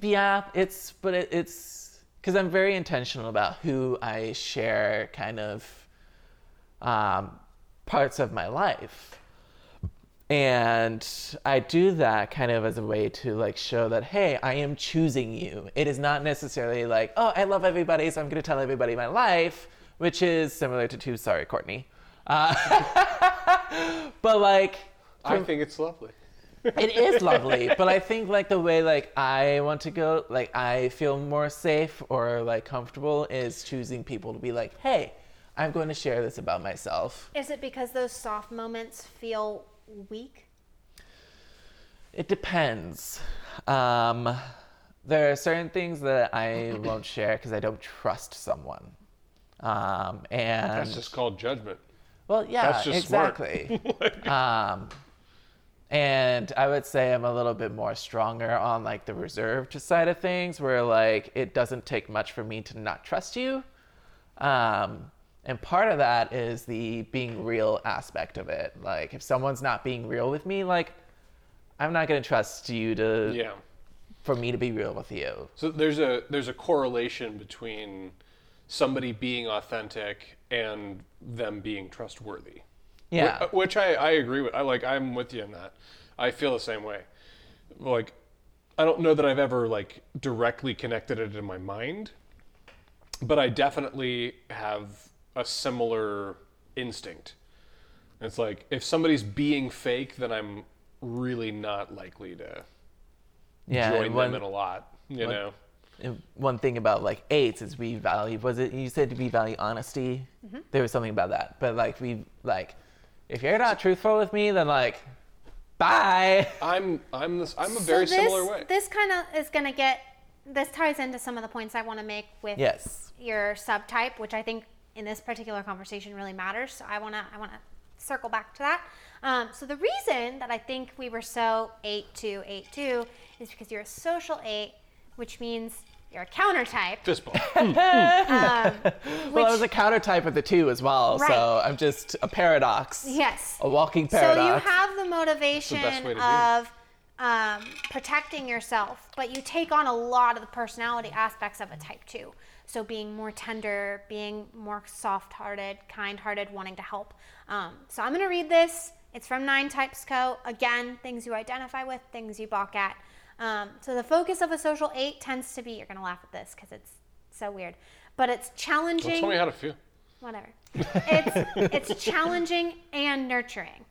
yeah, it's but it, it's because I'm very intentional about who I share kind of um, parts of my life. And I do that kind of as a way to like show that, hey, I am choosing you. It is not necessarily like, oh, I love everybody, so I'm going to tell everybody my life, which is similar to Too sorry, Courtney. Uh, [LAUGHS] but like, I think it's lovely. It is lovely but i think like the way like i want to go like i feel more safe or like comfortable is choosing people to be like hey i'm going to share this about myself Is it because those soft moments feel weak? it depends um there are certain things that i [LAUGHS] won't share because i don't trust someone um and That's just called judgment. Well, yeah, That's just smart. exactly. [LAUGHS] um, and I would say I'm a little bit more stronger on like the reserved side of things, where like it doesn't take much for me to not trust you. Um, and part of that is the being real aspect of it. Like if someone's not being real with me, like I'm not gonna trust you to Yeah. for me to be real with you. So there's a there's a correlation between somebody being authentic and them being trustworthy. Yeah. Wh- Which I, I agree with. I like I'm with you in that. I feel the same way. Like I don't know that I've ever like directly connected it in my mind, but I definitely have a similar instinct. It's like if somebody's being fake, then I'm really not likely to Yeah. join and when- them in a lot. You know. One thing about like eights is we value was it you said we value honesty Mm-hmm. there was something about that but like we like if you're not truthful with me then like bye I'm I'm this I'm a So very this, similar way. This kind of is going to get. This ties into some of the points I want to make with yes your subtype, which I think in this particular conversation really matters. So I want to I want to circle back to that. Um, so the reason that I think we were so eight two eight two is because you're a social eight, which means you're a counter type. Fist bump. [LAUGHS] Um, [LAUGHS] well i was a counter type of the two as well Right. so i'm just a paradox yes. a walking paradox. So you have the motivation best way to be. of um, protecting yourself, but you take on a lot of the personality aspects of a type two. So being more tender, being more soft-hearted, kind-hearted, wanting to help. Um, so I'm going to read this. It's from Nine Types Co. Again, things you identify with, things you balk at. Um, so the focus of a social eight tends to be. You're going to laugh at this because it's so weird, but it's challenging tell me how to feel. whatever. It's [LAUGHS] it's challenging and nurturing.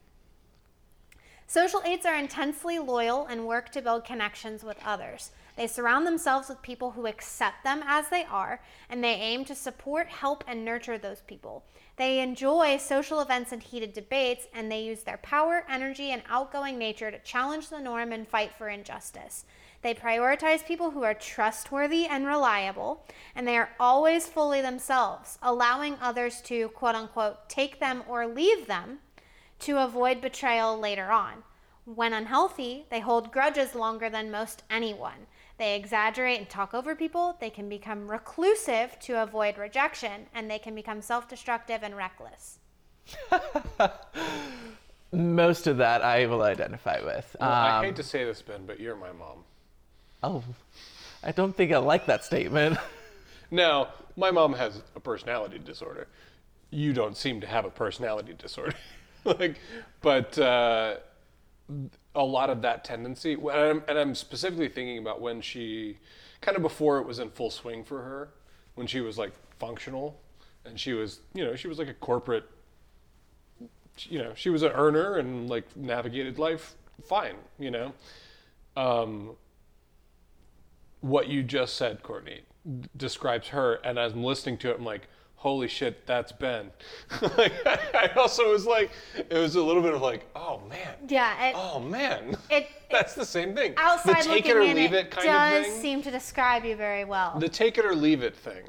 Social eights are intensely loyal and work to build connections with others. They surround themselves with people who accept them as they are, and they aim to support, help, and nurture those people. They enjoy social events and heated debates, and they use their power, energy, and outgoing nature to challenge the norm and fight for injustice. They prioritize people who are trustworthy and reliable, and they are always fully themselves, allowing others to, quote unquote, take them or leave them to avoid betrayal later on. When unhealthy, they hold grudges longer than most anyone. They exaggerate and talk over people. They can become reclusive to avoid rejection, and they can become self destructive and reckless. [LAUGHS] Most of that I will identify with. Well, I Um, hate to say this, Ben, but you're my mom. oh, I don't think I like that statement. [LAUGHS] Now, my mom has a personality disorder. You don't seem to have a personality disorder. [LAUGHS] like, but uh, a lot of that tendency, and I'm, and I'm specifically thinking about when she, kind of before it was in full swing for her, when she was like functional, and she was, you know, she was like a corporate, you know, she was an earner and like navigated life fine, you know. Um, what you just said, Courtney, d- describes her, and as I'm listening to it, I'm like, holy shit, that's Ben. [LAUGHS] like, I also was like, it was a little bit of like, oh man, Yeah, it, oh man, it, [LAUGHS] that's the same thing. outside the take looking it or in, leave it, it kind does of thing. seem to describe you very well. the take it or leave it thing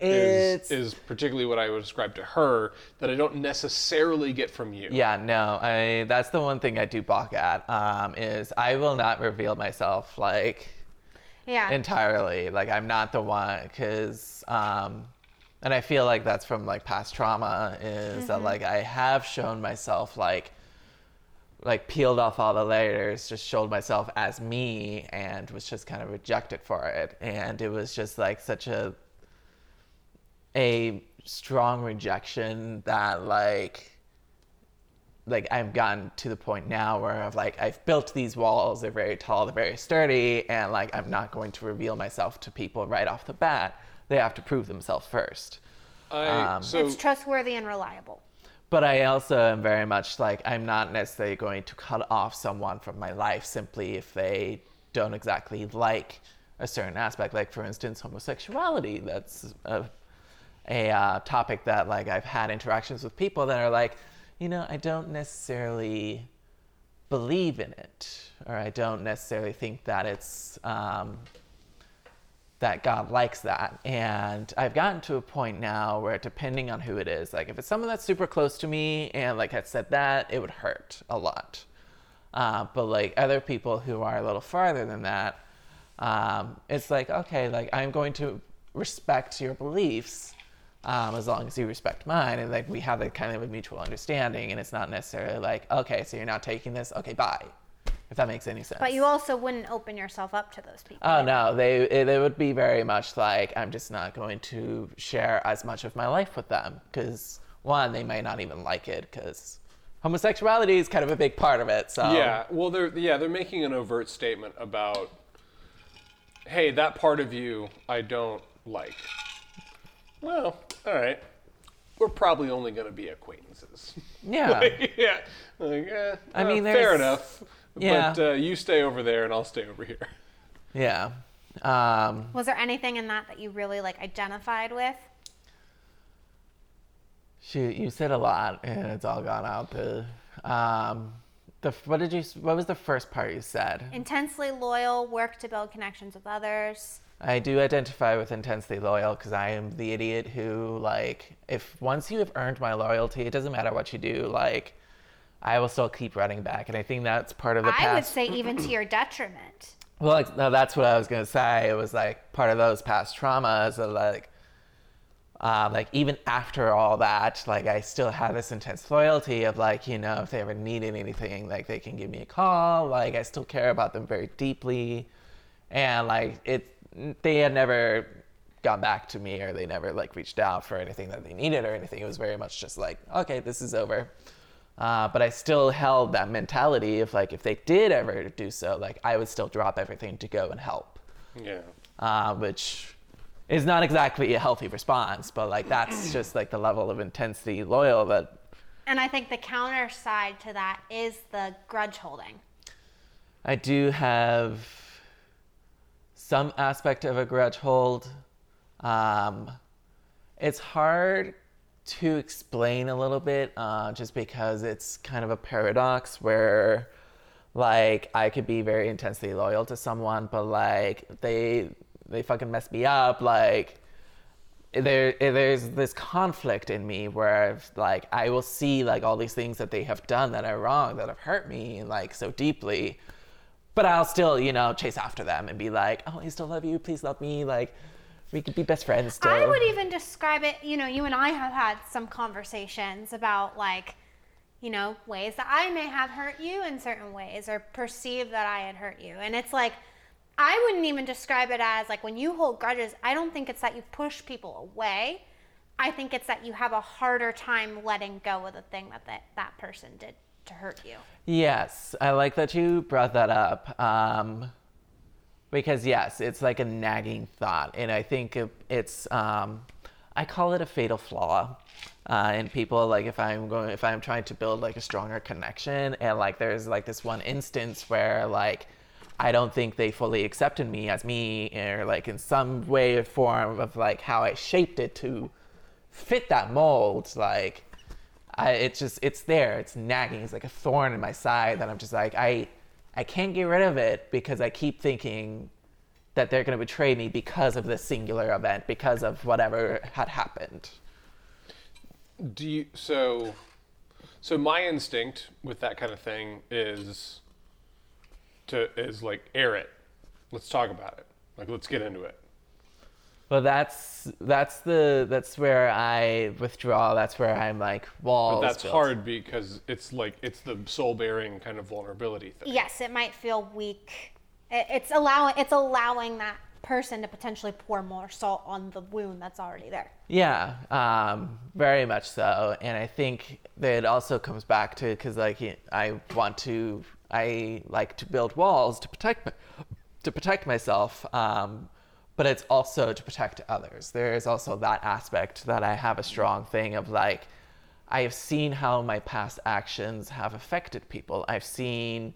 It's is, is particularly what I would describe to her that I don't necessarily get from you. Yeah, no, I that's the one thing I do balk at. Um, is I will not reveal myself like yeah, entirely. Like I'm not the one because, um, and I feel like that's from like past trauma is that mm-hmm. like I have shown myself like like peeled off all the layers, just showed myself as me, and was just kind of rejected for it, and it was just like such a a strong rejection that like like I've gotten to the point now where I've like I've built these walls, they're very tall, they're very sturdy, and like I'm not going to reveal myself to people right off the bat. They have to prove themselves first. I, Um, so it's trustworthy and reliable. But I also am very much like I'm not necessarily going to cut off someone from my life simply if they don't exactly like a certain aspect. Like for instance, homosexuality. That's a a uh, topic that like I've had interactions with people that are like, you know, I don't necessarily believe in it, or I don't necessarily think that it's um, that God likes that. And I've gotten to a point now where, depending on who it is, like if it's someone that's super close to me and like had said that, it would hurt a lot. Uh, but like other people who are a little farther than that, um, it's like, okay, like I'm going to respect your beliefs um, as long as you respect mine. And like we have that kind of a mutual understanding. And it's not necessarily like, okay, so you're not taking this, okay, bye. If that makes any sense. But you also wouldn't open yourself up to those people. Oh no, they they would be very much like I'm just not going to share as much of my life with them because one, they might not even like it because homosexuality is kind of a big part of it. So Yeah, well, they're yeah they're making an overt statement about, hey, that part of you I don't like. Well, all right, we're probably only going to be acquaintances. yeah, [LAUGHS] yeah, like, eh, I uh, mean, fair enough. Yeah. But uh, you stay over there, and I'll stay over here. yeah. Um, Was there anything in that that you really like identified with? shoot, you said a lot and it's all gone out the. Um, the what did you? What was the first part you said? Intensely loyal, work to build connections with others. I do identify with intensely loyal because I am the idiot who, like, if once you have earned my loyalty, it doesn't matter what you do, like, I will still keep running back. And I think that's part of the I would say even to your detriment. [CLEARS THROAT] well, like, no, that's what I was going to say. It was like part of those past traumas of like, um, like even after all that, like I still have this intense loyalty of like, you know, if they ever needed anything, like they can give me a call. Like I still care about them very deeply, and like it, they had never gone back to me or they never like reached out for anything that they needed or anything. It was very much just like, okay, this is over. Uh, but I still held that mentality of like, if they did ever do so, like I would still drop everything to go and help Yeah. uh, which is not exactly a healthy response, but like that's [CLEARS THROAT] just like the level of intensity loyal that And I think the counter side to that is the grudge holding. I do have some aspect of a grudge hold. Um, it's hard to explain a little bit uh, just because it's kind of a paradox where like I could be very intensely loyal to someone, but like they they fucking mess me up. Like there there's this conflict in me where I've, like I will see like all these things that they have done that are wrong that have hurt me like so deeply, but I'll still you know chase after them and be like, oh, I still love you. Please love me. Like we could be best friends still. I would even describe it, you know, you and I have had some conversations about like, you know, ways that I may have hurt you in certain ways or perceive that I had hurt you. And it's like, I wouldn't even describe it as like when you hold grudges, I don't think it's that you push people away. I think it's that you have a harder time letting go of the thing that that, that person did to hurt you. Yes, I like that you brought that up. Um, because yes, it's like a nagging thought, and I think it- it's um, I call it a fatal flaw uh, in people. Like if I'm going, if I'm trying to build like a stronger connection, and like there's like this one instance where like I don't think they fully accepted me as me, or like in some way or form of like how I shaped it to fit that mold, like. I, it's just it's there it's nagging it's like a thorn in my side that i'm just like i i can't get rid of it because i keep thinking that they're going to betray me because of this singular event because of whatever had happened Do you so? So my instinct with that kind of thing is to is like air it. Let's talk about it. Like let's get into it. Well that's that's the that's where i withdraw that's where i'm like walls But that's built. hard because it's like it's the soul bearing kind of vulnerability thing. Yes, it might feel weak. It's allowing it's allowing that person to potentially pour more salt on the wound that's already there. Yeah, um, very much so. And I think that it also comes back to because like I want to, I like to build walls to protect, my- to protect myself. Um, but it's also to protect others. There is also that aspect that I have a strong thing of like, I have seen how my past actions have affected people. I've seen,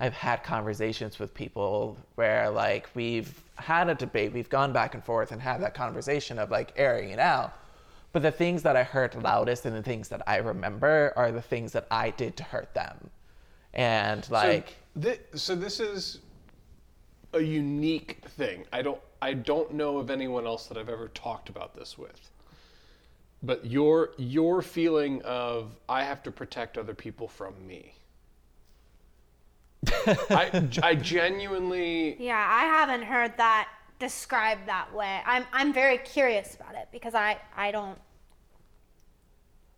I've had conversations with people where like we've had a debate, we've gone back and forth and had that conversation of like airing it out. But the things that I hurt loudest and the things that I remember are the things that I did to hurt them. And like, so, thi- so this is a unique thing. I don't I don't know of anyone else that I've ever talked about this with. But your your feeling of I have to protect other people from me. [LAUGHS] I, I genuinely Yeah, I haven't heard that described that way. I'm I'm very curious about it because I I don't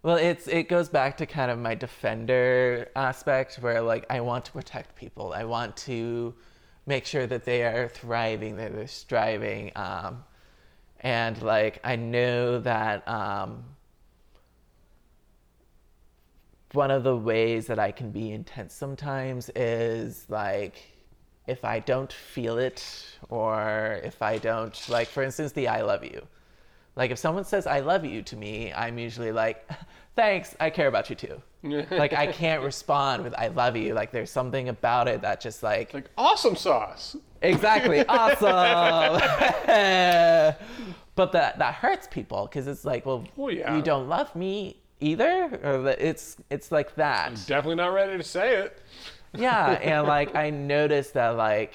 Well, it's it goes back to kind of my defender aspect where like I want to protect people. I want to make sure that they are thriving, that they're striving. Um, and like I know that um, one of the ways that I can be intense sometimes is like if I don't feel it or if I don't like for instance the I love you. Like if someone says I love you to me, I'm usually like [LAUGHS] thanks, I care about you too. [LAUGHS] like I can't respond with I love you. Like there's something about it that just like like awesome sauce. Exactly. [LAUGHS] Awesome. but that that hurts people because it's like, well, Well, yeah. you don't love me either, or it's it's like that. Definitely not ready to say it. Yeah, and like I noticed that like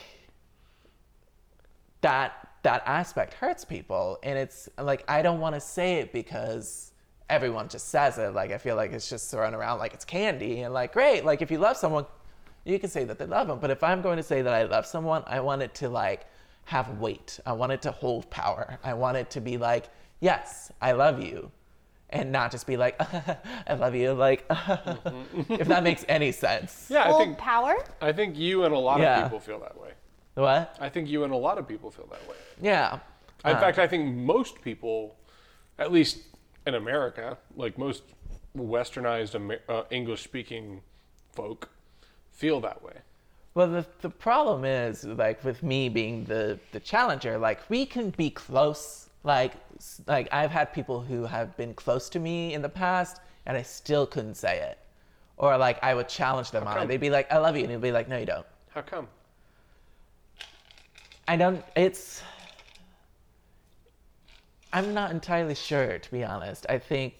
that that aspect hurts people, and it's like I don't want to say it because everyone just says it. Like I feel like it's just thrown around like it's candy, and like great, like if you love someone, you can say that they love them. But if I'm going to say that I love someone, I want it to like have weight. I want it to hold power. I want it to be like, yes, I love you. And not just be like, [LAUGHS] I love you. Like, [LAUGHS] if that makes any sense. Yeah, I think power. I think you and a lot Yeah. of people feel that way. What? I think you and a lot of people feel that way. Yeah. In Uh, fact, I think most people, at least in America, like most westernized Amer- uh, English-speaking folk, feel that way. Well, the, the problem is, like, with me being the, the challenger, like, we can be close Like, like I've had people who have been close to me in the past, and I still couldn't say it, or like I would challenge them on it. They'd be like, "I love you," and they'd be like, "No, you don't." How come? I don't. It's. I'm not entirely sure, to be honest. I think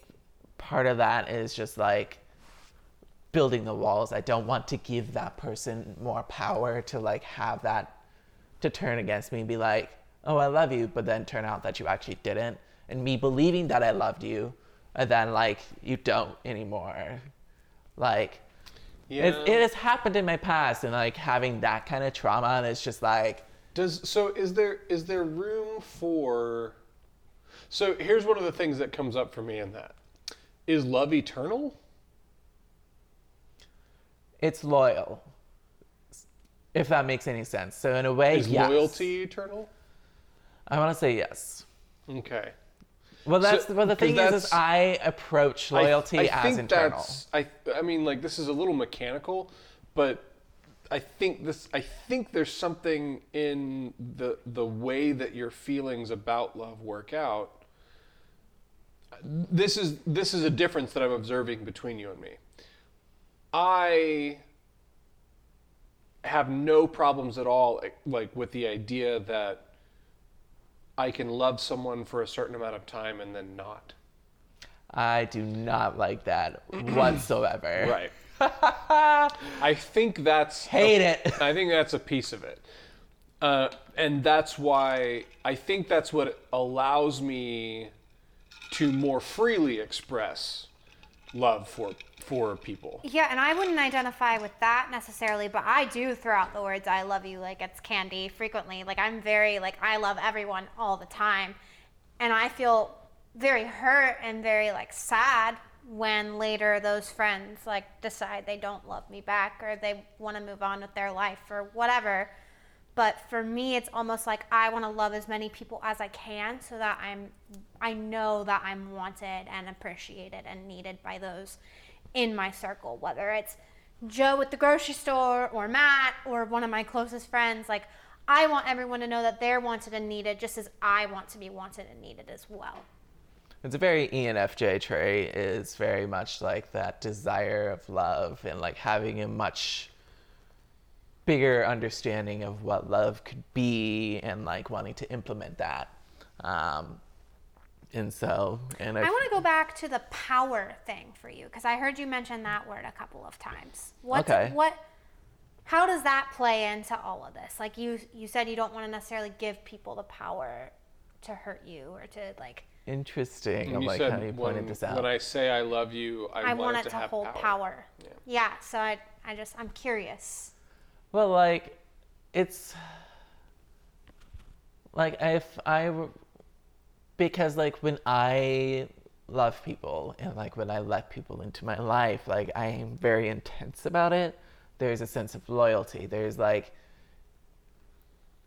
part of that is just like building the walls. I don't want to give that person more power to like have that to turn against me and be like, "Oh, I love you," but then turn out that you actually didn't, and me believing that I loved you, and then like you don't anymore. Like Yeah. it, it has happened in my past, and like having that kind of trauma, and it's just like. Does so is there is there room for So here's one of the things that comes up for me in that. Is love eternal? it's loyal if that makes any sense so in a way Is yes. loyalty eternal? i want to say yes Okay. well that's So- well The thing is, is i approach I- loyalty I, as think internal That's, I I mean like this is a little mechanical, but I think this I think there's something in the the way that your feelings about love work out. This is this is a difference that I'm observing between you and me. I have no problems at all like with the idea that I can love someone for a certain amount of time and then not. i do not like that [CLEARS THROAT] whatsoever Right. [LAUGHS] I think that's hate it [LAUGHS] I think that's a piece of it, uh, and that's why I think that's what allows me to more freely express love for for people. Yeah, and I wouldn't identify with that necessarily, but I do throw out the words I love you like it's candy frequently. Like I'm very like I love everyone all the time. And I feel very hurt and very like sad when later those friends like decide they don't love me back or they want to move on with their life or whatever. But for me it's almost like I want to love as many people as I can so that I'm I know that I'm wanted and appreciated and needed by those in my circle, whether it's Joe at the grocery store or Matt or one of my closest friends. Like, I want everyone to know that they're wanted and needed just as I want to be wanted and needed as well. It's a very enfj trait is very much like that desire of love and like having a much bigger understanding of what love could be and like wanting to implement that um and so and I want to go back to the power thing for you because I heard you mention that word a couple of times. What's, Okay. What? How does that play into all of this? Like you, you said you don't want to necessarily give people the power to hurt you or to like. Interesting And of you like said how you pointed when, this out when I say I love you, I, I, want, want it it to, to have hold power. power. Yeah. Yeah. So I, I just, I'm curious. Well, like, it's like if I because like when I love people and like when I let people into my life, like I am very intense about it. There's a sense of loyalty. There's like,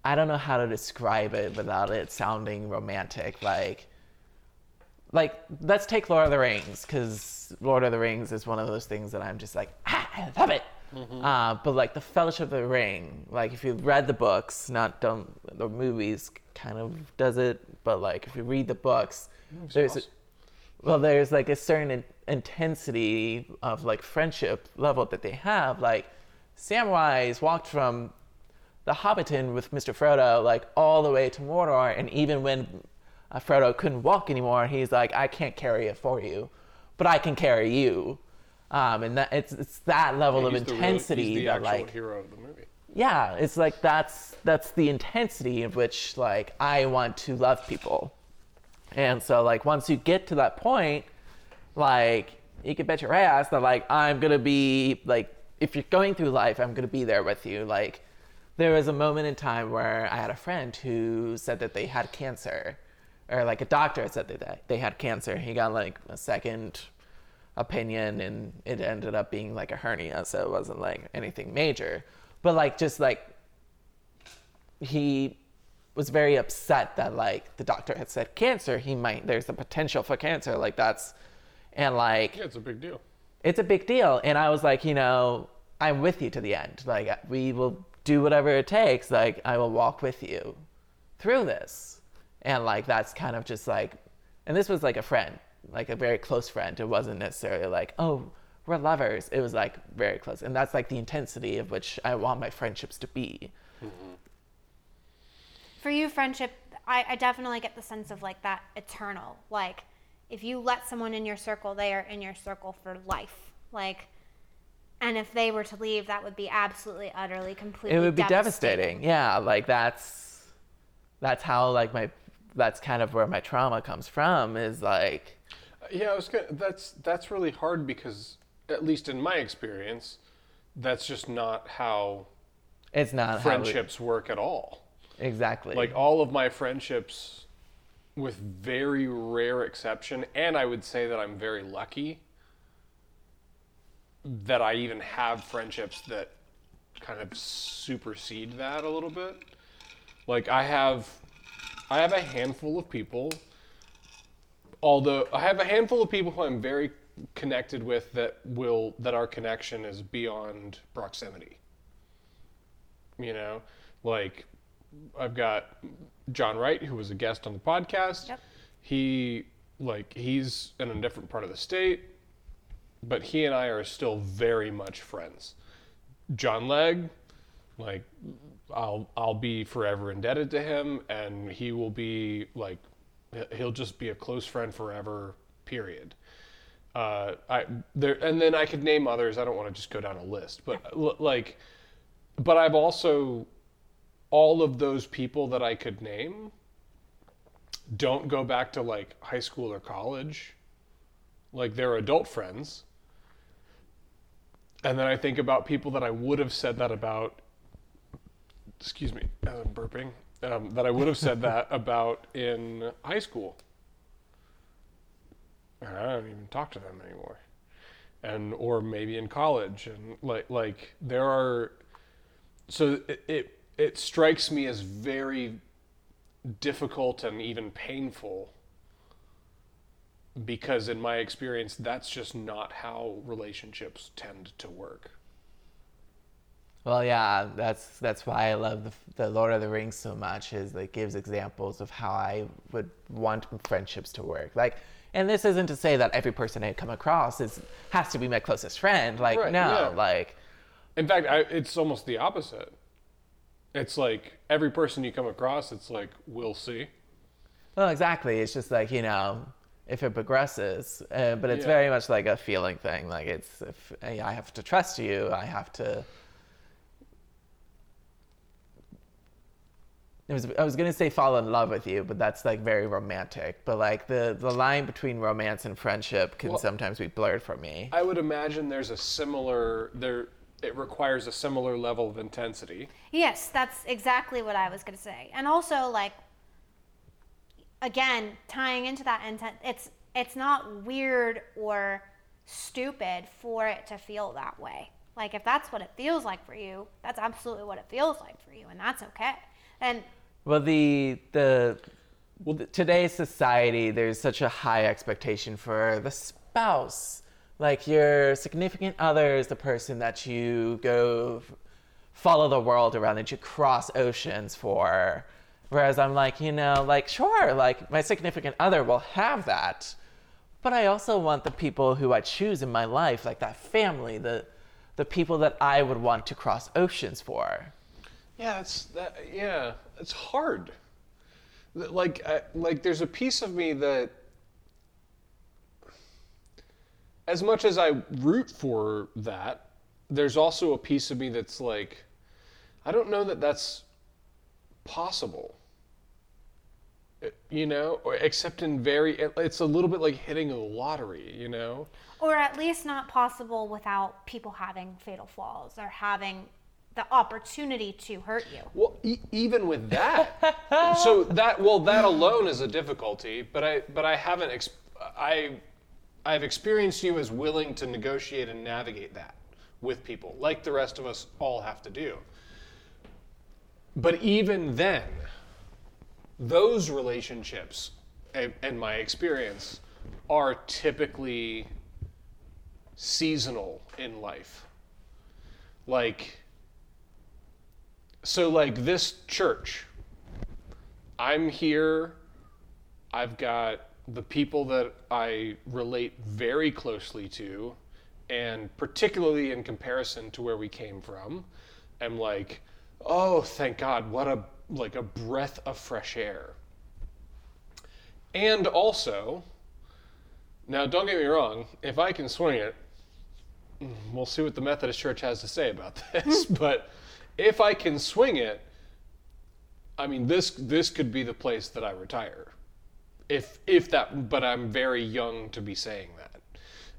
I don't know how to describe it without it sounding romantic. Like, like let's take Lord of the Rings because Lord of the Rings is one of those things that I'm just like ah, I love it. Uh, but like the Fellowship of the Ring, like if you've read the books, not don't the movies kind of does it, but like if you read the books, there's a, well there's like a certain in- intensity of like friendship level that they have. Like Samwise walked from the Hobbiton with Mr. Frodo, like all the way to Mordor, and even when uh, Frodo couldn't walk anymore, and he's like, I can't carry it for you, but I can carry you. Um, and that it's it's that level of He's the real- intensity he's the that actual like hero of the movie. yeah, it's like that's that's the intensity of which like I want to love people. And so like once you get to that point, like you can bet your ass that like I'm gonna be like if you're going through life, I'm gonna be there with you. Like there was a moment in time where I had a friend who said that they had cancer, or like a doctor said that they had cancer. He got like a second opinion and it ended up being like a hernia so it wasn't like anything major. But like just like he was very upset that like the doctor had said cancer he might there's the potential for cancer like that's and like Yeah, it's a big deal. it's a big deal. And i was like you know i'm with you to the end. Like we will do whatever it takes. Like i will walk with you through this and like that's kind of just like and this was like a friend like a very close friend it wasn't necessarily like oh we're lovers it was like very close and that's like the intensity of which i want my friendships to be mm-hmm. For you, friendship, I, I definitely get the sense of like that eternal. Like, if you let someone in your circle, they are in your circle for life. Like, and if they were to leave, that would be absolutely, utterly, completely. it would be devastating yeah like that's that's how like my that's kind of where my trauma comes from is like Yeah, I was gonna, that's that's really hard because at least in my experience, that's just not how it's not how we- friendships work at all. exactly Like all of my friendships, with very rare exception, and I would say that I'm very lucky that I even have friendships that kind of supersede that a little bit. Like I have, I have a handful of people. Although I have a handful of people who I'm very connected with that will that our connection is beyond proximity. You know, like I've got John Wright, who was a guest on the podcast. Yep. He like he's in a different part of the state, but he and I are still very much friends. John Legg, like I'll I'll be forever indebted to him, and he will be like he'll just be a close friend forever. Period. Uh, I there and then I could name others. I don't want to just go down a list, but like, but I've also all of those people that I could name don't go back to like high school or college. Like they're adult friends. And then I think about people that I would have said that about. Excuse me, as I'm burping. Um, that I would have said that [LAUGHS] about in high school. And I don't even talk to them anymore. And or maybe in college, and like like there are. So it, it it strikes me as very difficult and even painful because in my experience that's just not how relationships tend to work Well, yeah, that's that's why I love the, the Lord of the Rings so much. Is it gives examples of how I would want friendships to work. Like, and this isn't to say that every person I come across is has to be my closest friend. Like, Right, no, yeah. like, in fact I, it's almost the opposite it's like every person you come across it's like we'll see well, exactly. It's just like you know, if it progresses, uh, but it's Yeah. very much like a feeling thing. Like, it's if I have to trust you, I have to. It was, I was gonna say fall in love with you, but that's like very romantic. But like the, the line between romance and friendship can Well- sometimes be blurred for me. i would imagine there's a similar there it requires a similar level of intensity Yes, that's exactly what I was going to say. And also, like, again, tying into that intent, it's it's not weird or stupid for it to feel that way. Like, if that's what it feels like for you, that's absolutely what it feels like for you, and that's okay. And Well, the the well, today's society, there's such a high expectation for the spouse. Like your significant other is the person that you go follow the world around, that you cross oceans for. Whereas I'm like, you know, like sure, like my significant other will have that, but I also want the people who I choose in my life, like that family, the the people that I would want to cross oceans for. Yeah, it's that. Yeah, it's hard. Like, I, like, there's a piece of me that, as much as I root for that, there's also a piece of me that's like, I don't know that that's possible. Uh, You know, or except in very, it's a little bit like hitting a lottery. You know. or at least not possible without people having fatal flaws or having the opportunity to hurt you. Well, e- even with that, [LAUGHS] so that well, that alone is a difficulty. But I, but I haven't. Ex- I, I've experienced you as willing to negotiate and navigate that with people, like the rest of us all have to do. But even then, those relationships, and, in my experience, are typically seasonal in life. Like so like this church i'm here I've got the people that I relate very closely to, and particularly in comparison to where we came from, I'm like, oh, thank God, what a like a breath of fresh air. And also, now don't get me wrong, if I can swing it, we'll see what the Methodist Church has to say about [LAUGHS] this. but if I can swing it, I mean this this could be the place that I retire. If if that but I'm very young to be saying that.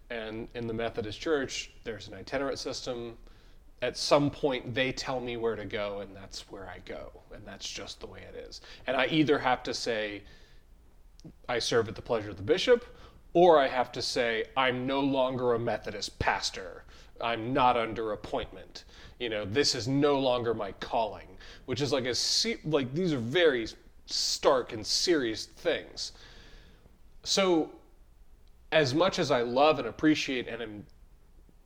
And in the Methodist Church, there's an itinerant system. At some point they tell me where to go and that's where I go. And that's just the way it is. And I either have to say I serve at the pleasure of the bishop, or I have to say I'm no longer a Methodist pastor. I'm not under appointment. You know, this is no longer my calling, which is like a like these are very stark and serious things. So, as much as I love and appreciate and am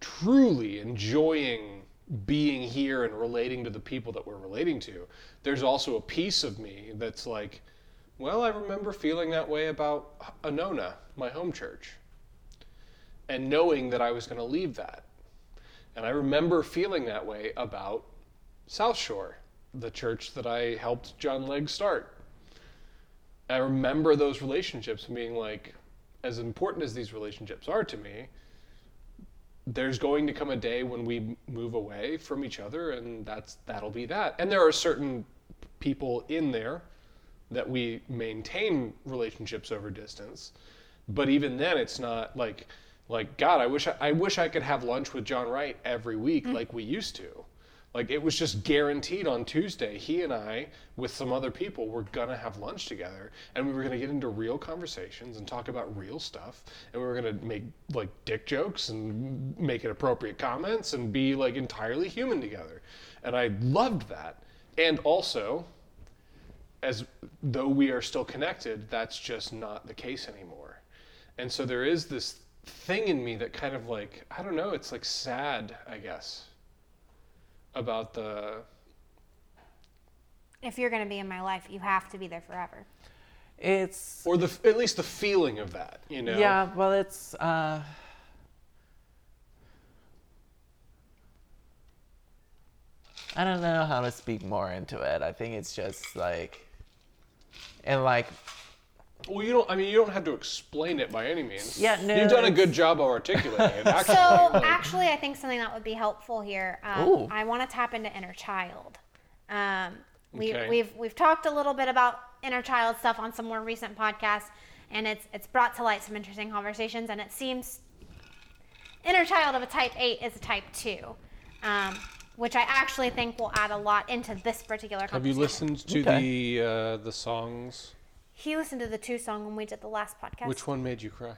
truly enjoying being here and relating to the people that we're relating to, there's also a piece of me that's like, well, I remember feeling that way about Anona, my home church, and knowing that I was going to leave that. And I remember feeling that way about South Shore, the church that I helped John Legg start. I remember those relationships being like, as important as these relationships are to me, there's going to come a day when we move away from each other, and that's that'll be that. And there are certain people in there that we maintain relationships over distance, but even then, it's not like like God. I wish I, I wish I could have lunch with John Wright every week mm. like we used to. Like it was just guaranteed on Tuesday. He and I, with some other people, were gonna have lunch together, and we were gonna get into real conversations and talk about real stuff, and we were gonna make like dick jokes and make inappropriate comments and be like entirely human together. And I loved that. And also, as though we are still connected, that's just not the case anymore. And so there is this thing in me that kind of like I don't know. It's like sad, I guess about the If you're going to be in my life, you have to be there forever. It's or the at least the feeling of that you know yeah. Well, it's. Uh, I don't know how to speak more into it. I think it's just like, and like well you don't i mean you don't have to explain it by any means Yeah, no, you've done a good job of articulating it [LAUGHS] actually So Like, actually, I think something that would be helpful here. Um, I want to tap into inner child. Um, we, Okay. We've we've talked a little bit about inner child stuff on some more recent podcasts, and it's it's brought to light some interesting conversations. And it seems inner child of a type eight is a type two, um, which I actually think will add a lot into this particular. Conversation. Have you listened to Okay. the uh, the songs He listened to the two song when we did the last podcast. which one made you cry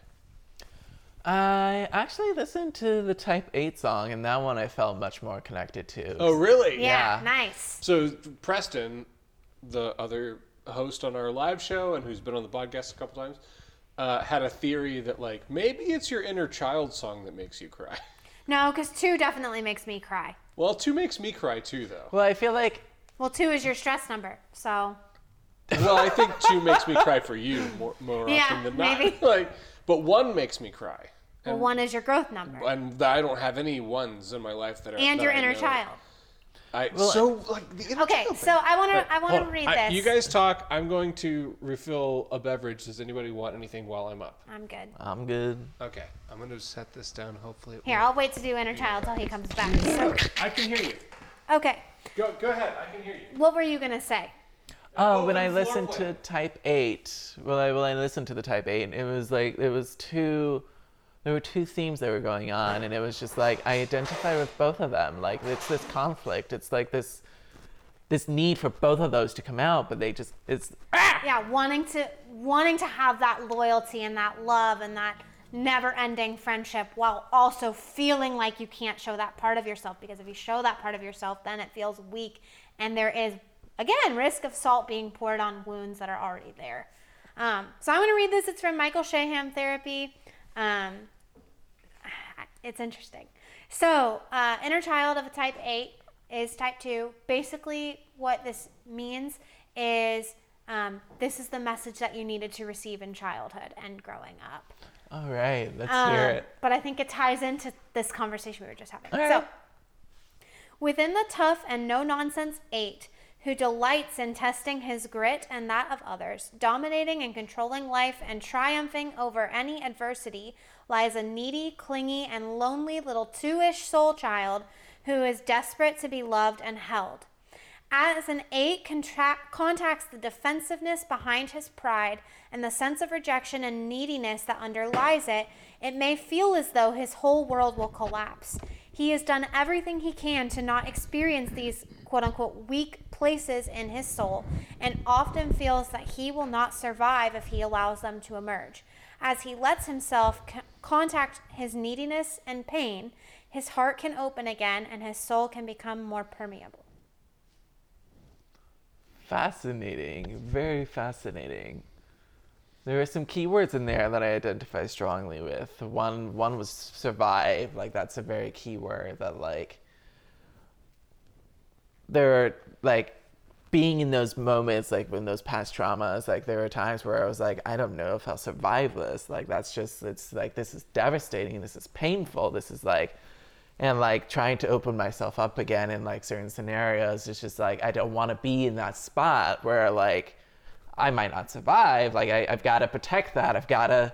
I actually listened to the Type Eight song, and that one I felt much more connected to. oh really Yeah, Yeah. nice. so preston the other host on our live show and who's been on the podcast a couple times uh, had a theory that like maybe it's your inner child song that makes you cry [LAUGHS] No, because two definitely makes me cry. well two makes me cry too though Well, I feel like Well, two is your stress number, so Well, I think two makes me cry for you more, more Yeah, often than not. maybe. [LAUGHS] like, but one makes me cry, well, one is your growth number and I don't have any ones in my life that are. and that your I inner know. child. I, Well, so like the inner Okay, child so. I want to I want to on. read I- this. you guys talk. I'm going to refill a beverage. Does anybody want anything while I'm up? I'm good. I'm good. Okay, I'm going to set this down. Hopefully, it Here, won't- I'll wait to do inner child till he comes back. So, I can hear you. okay, Go, go ahead. I can hear you. what were you gonna say? Oh, when I listened to. Type Eight, well, I well I listened to the Type Eight, it was like it was two, there were two themes that were going on, and it was just like I identify with both of them. Like it's this conflict. It's like this, this need for both of those to come out, but they just it's ah! Yeah, wanting to wanting to have that loyalty and that love and that never-ending friendship while also feeling like you can't show that part of yourself because if you show that part of yourself, then it feels weak and there is again risk of salt being poured on wounds that are already there. Um, so I'm going to read this. It's from Michael Shaham Therapy. Um, it's interesting. So, uh, inner child of a type 8 is type 2. Basically, what this means is um, this is the message that you needed to receive in childhood and growing up. All right, let's Um, hear it. But I think it ties into this conversation we were just having. So, within the tough and no nonsense eight, who delights in testing his grit and that of others, dominating and controlling life and triumphing over any adversity, lies a needy, clingy, and lonely little two ish soul child who is desperate to be loved and held. As an eight contract, contacts the defensiveness behind his pride and the sense of rejection and neediness that underlies it, it may feel as though his whole world will collapse. He has done everything he can to not experience these quote unquote weak places in his soul and often feels that he will not survive if he allows them to emerge. As he lets himself c- contact his neediness and pain, his heart can open again and his soul can become more permeable. Fascinating, very fascinating. There are some keywords in there that I identify strongly with. One one was survive, like that's a very key word that like there are like being in those moments, like when those past traumas, like there were times where I was like, I don't know if I'll survive this. Like that's just it's like this is devastating, this is painful, this is like and like trying to open myself up again in like certain scenarios it's just like i don't want to be in that spot where like i might not survive. Like I, i've got to protect that. I've got to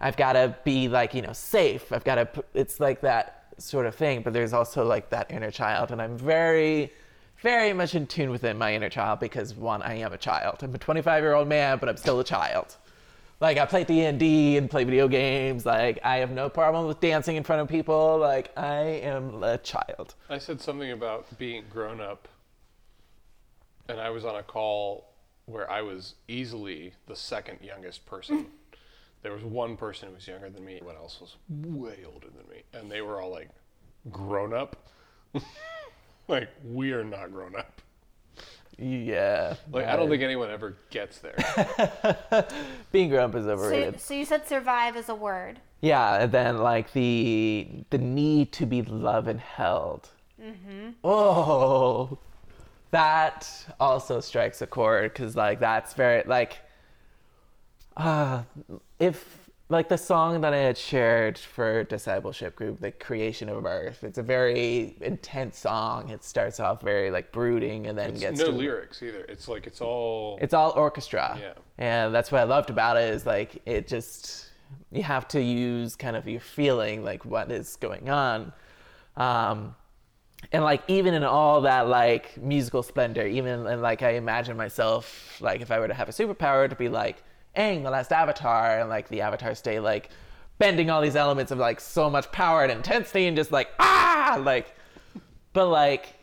i've got to be like you know safe. I've got to it's like that sort of thing but there's also like that inner child and i'm very very much in tune within my inner child because one i am a child i'm a 25 year old man but i'm still a child like I play D and D and play video games. Like I have no problem with dancing in front of people. Like I am a child. I said something about being grown up, and I was on a call where I was easily the second youngest person. [LAUGHS] there was one person who was younger than me. Everyone else was way older than me, and they were all like grown up. [LAUGHS] like we are not grown up. Yeah. Like I don't think anyone ever gets there. [LAUGHS] being grown up is So, overrated. so you said survive is a word. Yeah, and then like the the need to be loved and held. Mm-hmm. Oh, that also strikes a chord because like that's very like, uh, if like the song that I had shared for discipleship group, the creation of earth, it's a very intense song. It starts off very like brooding and then It's gets no to lyrics either. It's like it's all it's all orchestra. Yeah. And that's what I loved about it is like it just you have to use kind of your feeling like what is going on. Um and like even in all that like musical splendor, even and like I imagine myself like if I were to have a superpower to be like Aang, the last avatar, and like the avatar state like bending all these elements of like so much power and intensity and just like ah! Like but like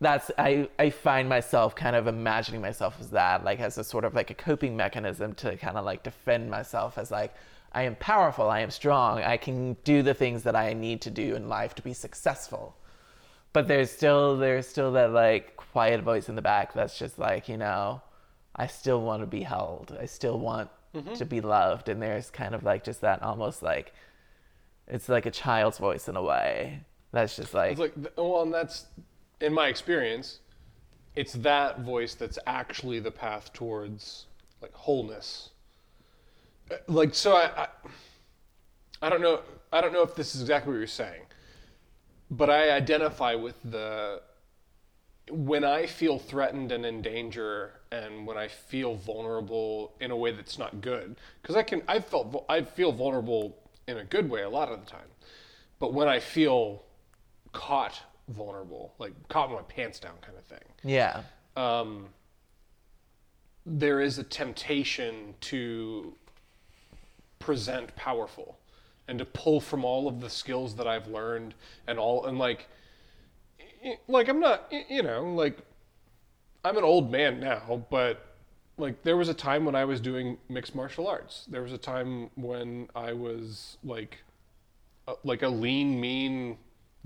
that's I, I find myself kind of imagining myself as that like as a sort of like a coping mechanism to kind of like defend myself as like i am powerful i am strong i can do the things that i need to do in life to be successful. But there's still there's still that like quiet voice in the back that's just like you know i still want to be held. I still want to be loved. And there's kind of like just that almost like it's like a child's voice in a way. That's just like It's like, well, and that's, in my experience, it's that voice that's actually the path towards like wholeness. Uh, Like, so I, I, I don't know, I don't know if this is exactly what you're saying, but I identify with the, when I feel threatened and in danger, and when I feel vulnerable in a way that's not good, because I can, I felt, I feel vulnerable in a good way a lot of the time, but when I feel caught vulnerable, like caught with my pants down kind of thing. yeah Um, there is a temptation to present powerful and to pull from all of the skills that I've learned and all and like like I'm not you know like I'm an old man now but like there was a time when I was doing mixed martial arts there was a time when I was like a, like a lean mean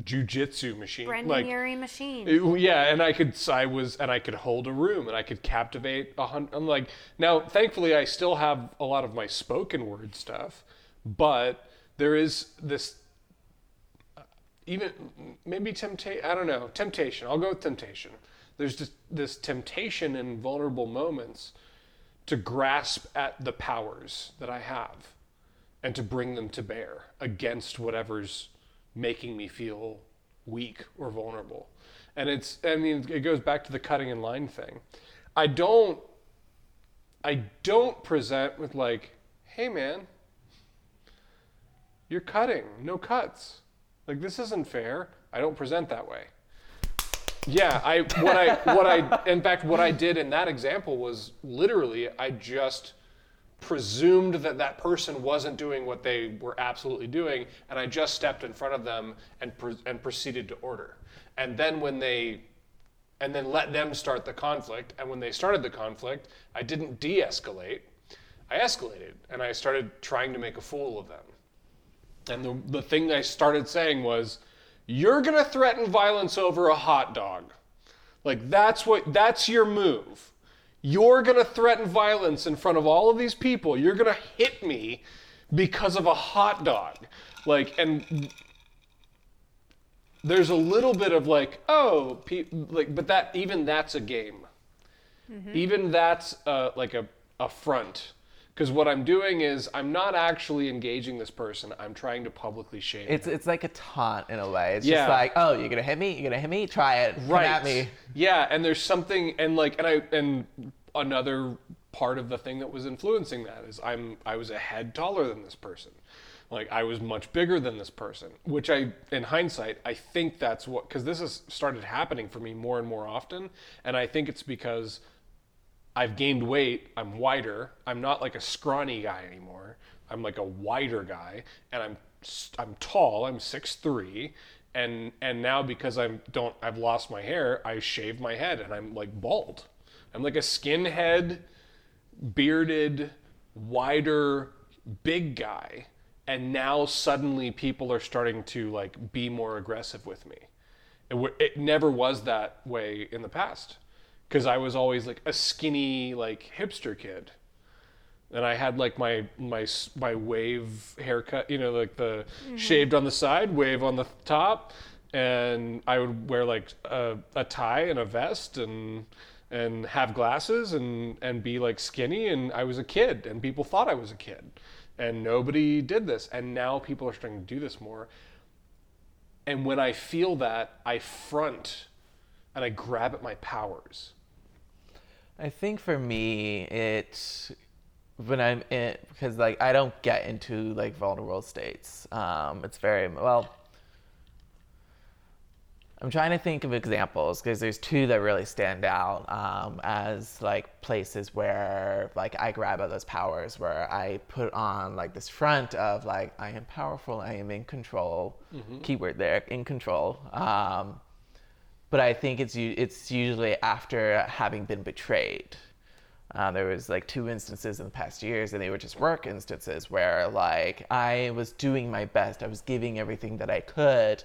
jujitsu machine Brendan like Urie machine. it- yeah, and I could I was and I could hold a room and I could captivate a hundred. I'm like now, thankfully, I still have a lot of my spoken word stuff, but there is this even maybe temptation. I don't know temptation. I'll go with temptation. there's just this temptation in vulnerable moments to grasp at the powers that I have and to bring them to bear against whatever's making me feel weak or vulnerable. And it's, I mean, it goes back to the cutting in line thing. I don't, I don't present with like, hey man, you're cutting, no cuts. Like this isn't fair. I don't present that way. Yeah, I what I what I in fact what I did in that example was literally I just presumed that that person wasn't doing what they were absolutely doing and I just stepped in front of them and pre- and proceeded to order. And then when they and then let them start the conflict and when they started the conflict, I didn't de-escalate. I escalated and I started trying to make a fool of them. And the, the thing I started saying was, you're going to threaten violence over a hot dog. Like that's what that's your move. You're going to threaten violence in front of all of these people. You're going to hit me because of a hot dog. Like and there's a little bit of like, oh, pe- like but that even that's a game. Even that's uh, like a a front. Because what I'm doing is I'm not actually engaging this person. I'm trying to publicly shame. It's it's like a taunt in a way. It's Yeah. just like, oh, you're gonna hit me? You're gonna hit me? Try it. Come at me. Yeah, and there's something, and like, and I, and another part of the thing that was influencing that is I'm, I was a head taller than this person. Like I was much bigger than this person, which I, in hindsight, I think that's what, because this has started happening for me more and more often, and I think it's because I've gained weight. I'm wider. I'm not like a scrawny guy anymore. I'm like a wider guy, and I'm I'm tall. I'm six three, and and now because I'm don't I've lost my hair. I shave my head, and I'm like bald. I'm like a skinhead, bearded, wider, big guy, and now suddenly people are starting to like be more aggressive with me. It, it never was that way in the past because I was always like a skinny like hipster kid, and I had like my my my wave haircut, you know, like the mm-hmm. shaved on the side, wave on the top, and I would wear like a, a tie and a vest and and have glasses and and be like skinny, and I was a kid, and people thought I was a kid, and nobody did this, and now people are starting to do this more. And when I feel that, I front and I grab at my powers. I think for me, it's when I'm in because like I don't get into like vulnerable states. Um, it's very well. I'm trying to think of examples because there's two that really stand out um, as like places where like I grab at those powers where I put on like this front of like I am powerful, I am in control. Keyword there, in control. Um, but I think it's it's usually after having been betrayed. Uh, there was like two instances in the past years, and they were just work instances where like I was doing my best, I was giving everything that I could,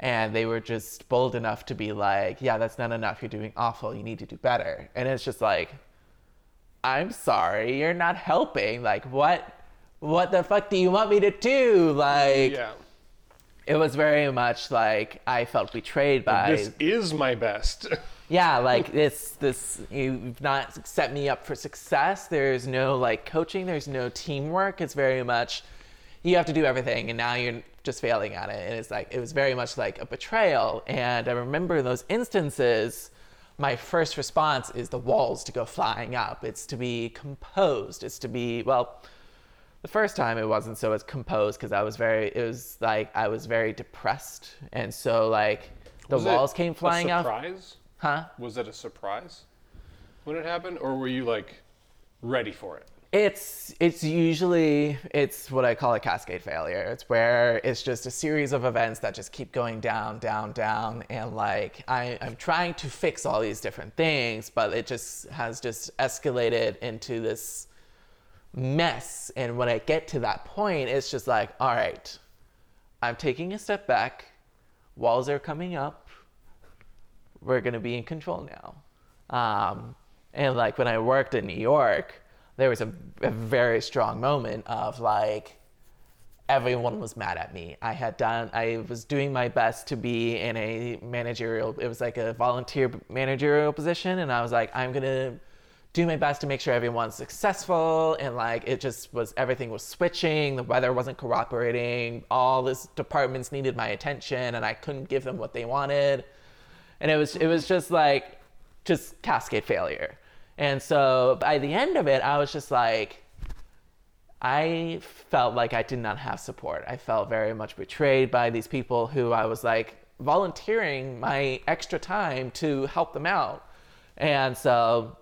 and they were just bold enough to be like, "Yeah, that's not enough. You're doing awful. You need to do better." And it's just like, "I'm sorry, you're not helping. Like what?" What the fuck do you want me to do? Like, Yeah. It was very much like I felt betrayed by This is my best. [LAUGHS] yeah like this this you've not set me up for success. There's no like coaching. There's no teamwork. It's very much you have to do everything and now you're just failing at it. And it's like it was very much like a betrayal. And i remember those instances my first response is the walls to go flying up. It's to be composed. It's to be well the first time it wasn't so as composed because I was very it was like I was very depressed and so like the Was walls came a flying up. surprise? Huh? Was it a surprise when it happened, or were you like ready for it? It's it's usually it's what I call a cascade failure. It's where it's just a series of events that just keep going down, down, down, and like I, I'm trying to fix all these different things, but it just has just escalated into this mess. And when I get to that point, it's just like, all right, I'm taking a step back. Walls are coming up. We're gonna be in control now. Um, and like when I worked in New York, there was a, a very strong moment of like, everyone was mad at me. I had done, I was doing my best to be in a managerial, it was like a volunteer managerial position. And I was like, I'm going to do my best to make sure everyone's successful. And like, it just was, everything was switching. The weather wasn't cooperating. All these departments needed my attention and I couldn't give them what they wanted. And it was, it was just like, just cascade failure. And so by the end of it, I was just like, I felt like I did not have support. I felt very much betrayed by these people who I was like volunteering my extra time to help them out. And so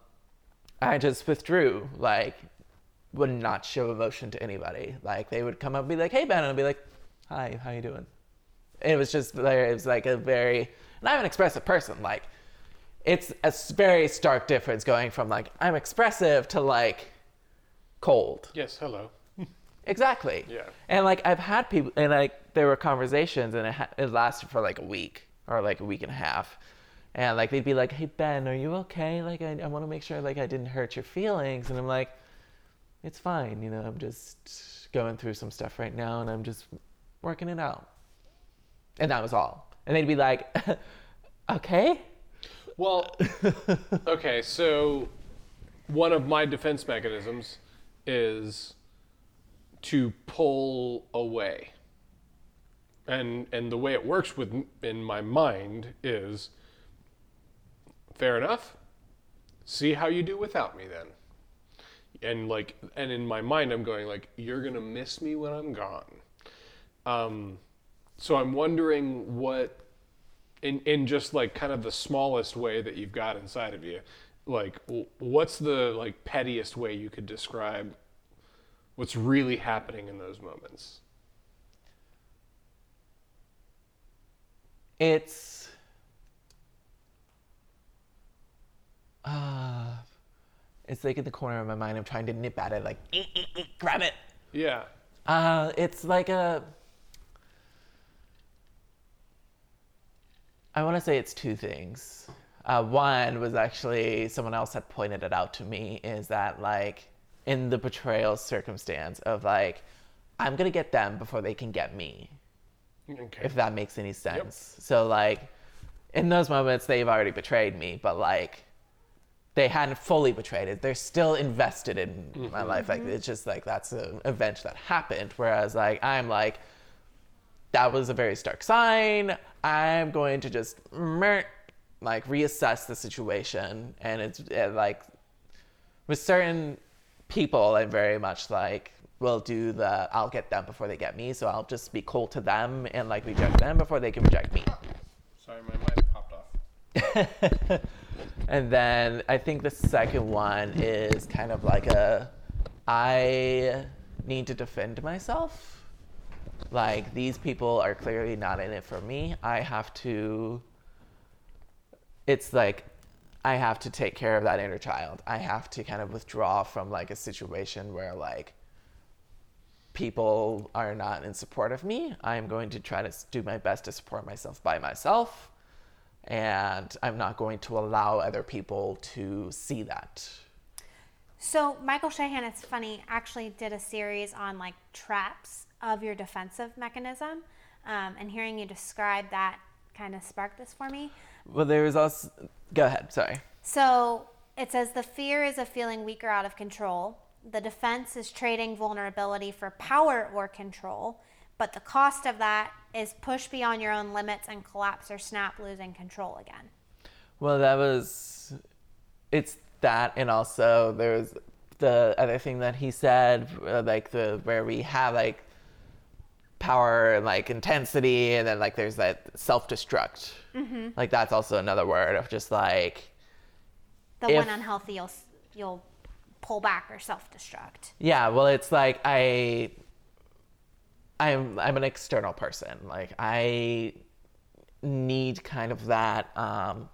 I just withdrew, like, would not show emotion to anybody. Like, they would come up and be like, hey, Ben, and I'd be like, hi, how you doing? It was just, it was like a very, and I'm an expressive person. Like, it's a very stark difference going from like, I'm expressive to like, cold. Yes, hello. [LAUGHS] Exactly. Yeah. And like I've had people, and like there were conversations, and it, ha- it lasted for like a week or like a week and a half, and like they'd be like, "Hey Ben, are you okay? Like I, I want to make sure like I didn't hurt your feelings," and I'm like, "It's fine. You know, I'm just going through some stuff right now, and I'm just working it out." And that was all. And they'd be like, [LAUGHS] "Okay." Well, okay, so one of my defense mechanisms is to pull away. And and the way it works with in my mind is fair enough. See how you do without me then. And like and in my mind I'm going like you're to miss me when I'm gone. Um so I'm wondering what in in just like kind of the smallest way that you've got inside of you like what's the like pettiest way you could describe what's really happening in those moments It's uh it's like in the corner of my mind I'm trying to nip at it like "Eek, eek, eek, grab it. yeah Uh it's like a I want to say it's two things. Uh, one was actually someone else had pointed it out to me is that like in the betrayal circumstance of like I'm gonna get them before they can get me okay if that makes any sense. So like in those moments they've already betrayed me, but like they hadn't fully betrayed it. They're still invested in my mm-hmm. life. Like mm-hmm. it's just like that's an event that happened. Whereas like I'm like that was a very stark sign. I'm going to just like reassess the situation and it's like with certain people i'm very much like will do the i'll get them before they get me so i'll just be cold to them and like reject them before they can reject me sorry my mic [LAUGHS] and then i think the second one is kind of like a i need to defend myself like these people are clearly not in it for me i have to it's like I have to take care of that inner child. I have to kind of withdraw from like a situation where like people are not in support of me. I'm going to try to do my best to support myself by myself. And I'm not going to allow other people to see that. So Michael Shahan, it's funny, actually did a series on like traps of your defensive mechanism, um, and hearing you describe that kind of sparked this for me. Well, there was also. Go ahead, sorry. So it says the fear is of feeling weak or out of control. The defense is trading vulnerability for power or control, but the cost of that is push beyond your own limits and collapse or snap, losing control again. Well, that was. It's that, and also there's the other thing that he said, uh, like the where we have like power and like intensity, and then like there's that self destruct. Like that's also another word of just like The If- when unhealthy, you'll you'll pull back or self destruct. Yeah, well, it's like I, I'm I'm an external person. Like I need kind of that um,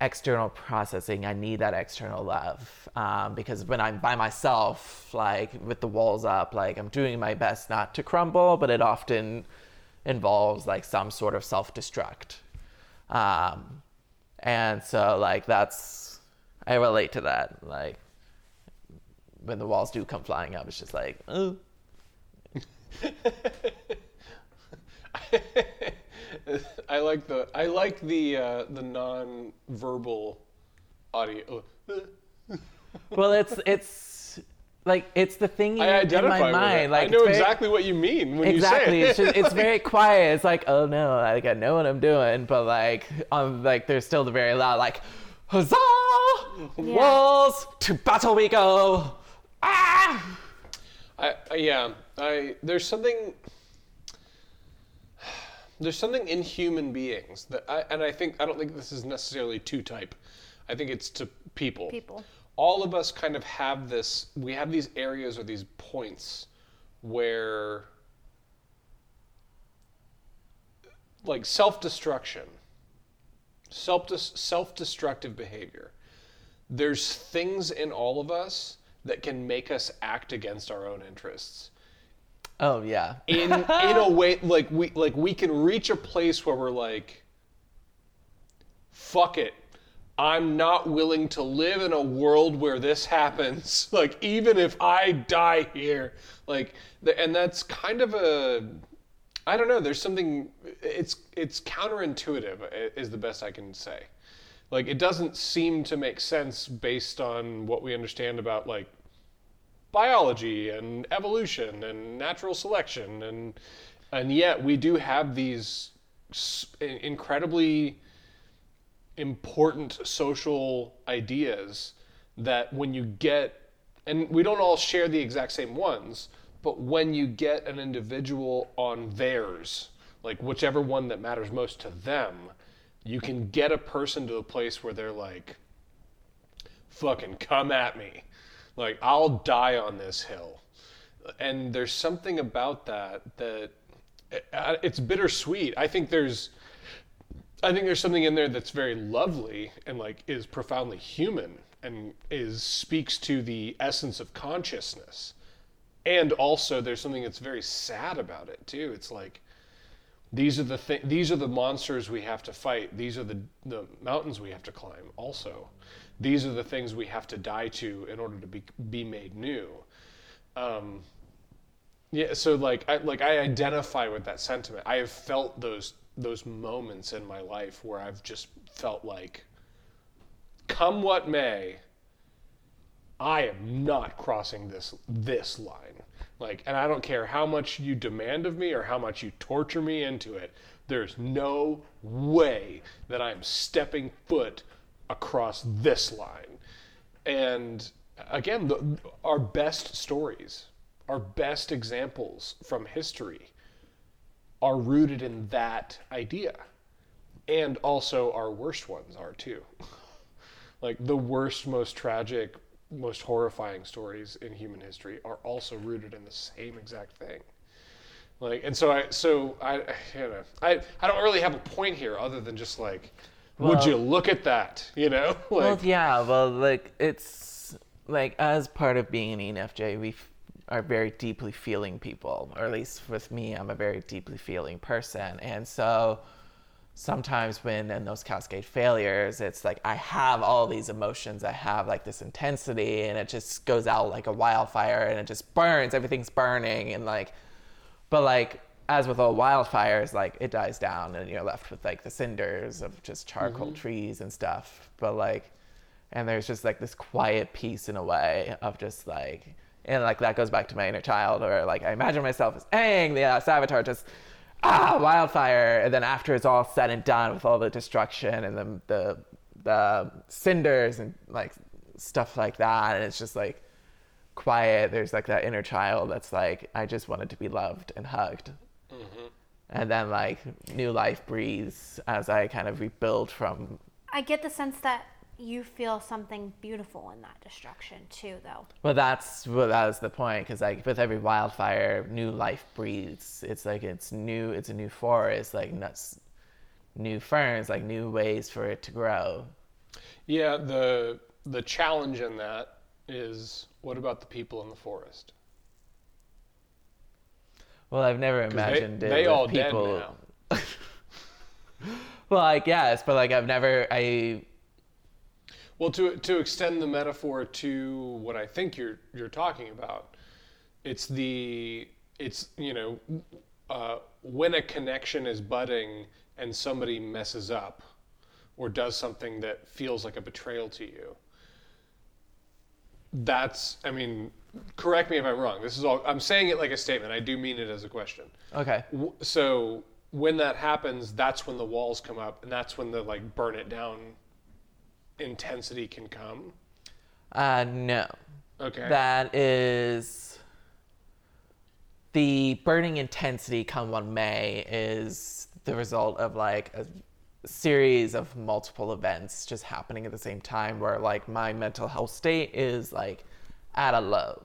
external processing. I need that external love um, because when I'm by myself, like with the walls up, like I'm doing my best not to crumble, but it often involves like some sort of self destruct. Um, and so like that's I relate to that. Like when the walls do come flying up, it's just like, oh, [LAUGHS] I like the I like the uh, the non-verbal audio. Well, it's it's like it's the thing I in identify my with mind. it. Like I it's know very- exactly what you mean when exactly. you say It's it. just it's [LAUGHS] very quiet. It's like oh no, like I know what I'm doing, but like um like there's still the very loud like huzzah walls to battle we go ah. I, I yeah, I there's something there's something in human beings that I and I think I don't think this is necessarily to type. I think it's to people. People. All of us kind of have this we have these areas or these points where like self-destruction self self-destructive behavior there's things in all of us that can make us act against our own interests. Oh yeah. in in a way like we like we can reach a place where we're like fuck it. I'm not willing to live in a world where this happens. [LAUGHS] Like even if i die here. Like the, and that's kind of a i don't know there's something it's it's counterintuitive is the best i can say like it doesn't seem to make sense based on what we understand about like biology and evolution and natural selection and and yet we do have these incredibly important social ideas that when you get and we don't all share the exact same ones but when you get an individual on theirs like whichever one that matters most to them you can get a person to a place where they're like fucking come at me. Like I'll die on this hill. And there's something about that that uh, it's bittersweet. I think there's I think there's something in there that's very lovely and like is profoundly human and is speaks to the essence of consciousness. And also there's something that's very sad about it too. It's like these are the th- these are the monsters we have to fight. These are the the mountains we have to climb. Also, these are the things we have to die to in order to be be made new. Um, yeah, so like I like I identify with that sentiment. I have felt those those moments in my life where I've just felt like, come what may, I am not crossing this this line. Like, and I don't care how much you demand of me or how much you torture me into it. There's no way that I'm stepping foot across this line. And again, the, our best stories, our best examples from history are rooted in that idea. And also our worst ones are too. [LAUGHS] like the worst, most tragic, most horrifying stories in human history are also rooted in the same exact thing. Like, and so I, so I, you know, I, I don't really have a point here other than just like, would you look at that? You know, [LAUGHS] like, Well, yeah. Well, like it's like as part of being an ENFJ, we f- are very deeply feeling people, or at least with me, I'm a very deeply feeling person, and so sometimes when in those cascade failures, it's like I have all these emotions, I have like this intensity, and it just goes out like a wildfire, and it just burns. Everything's burning, and like, but like as with all wildfires, like it dies down, and you're left with like the cinders of just charcoal trees and stuff. But like, and there's just like this quiet peace in a way of just like. And like that goes back to my inner child, or like I imagine myself as Aang, the uh, Savitar, just ah wildfire. And then after it's all said and done with all the destruction and the the, the cinders and like stuff like that and it's just like quiet there's like that inner child that's like i just wanted to be loved and hugged. And then like new life breathes as i kind of rebuild from I get the sense that you feel something beautiful in that destruction too, though. well that's well that was the point because like with every wildfire new life breathes it's like it's new it's a new forest like nuts new ferns like new ways for it to grow yeah, the the challenge in that is, what about the people in the forest? Well, I've never they- imagined it. they with all dead people. [LAUGHS] well, I guess, but like I've never. I Well, to to extend the metaphor to what I think you're you're talking about, it's the it's you know uh, when a connection is budding and somebody messes up or does something that feels like a betrayal to you that's i mean correct me if i'm wrong. This is all i'm saying it like a statement. I do mean it as a question. Okay. W- so when that happens that's when the walls come up and that's when the like burn it down intensity can come Uh, no. okay That is the burning intensity come one May is the result of like a series of multiple events just happening at the same time where like my mental health state is like at a low.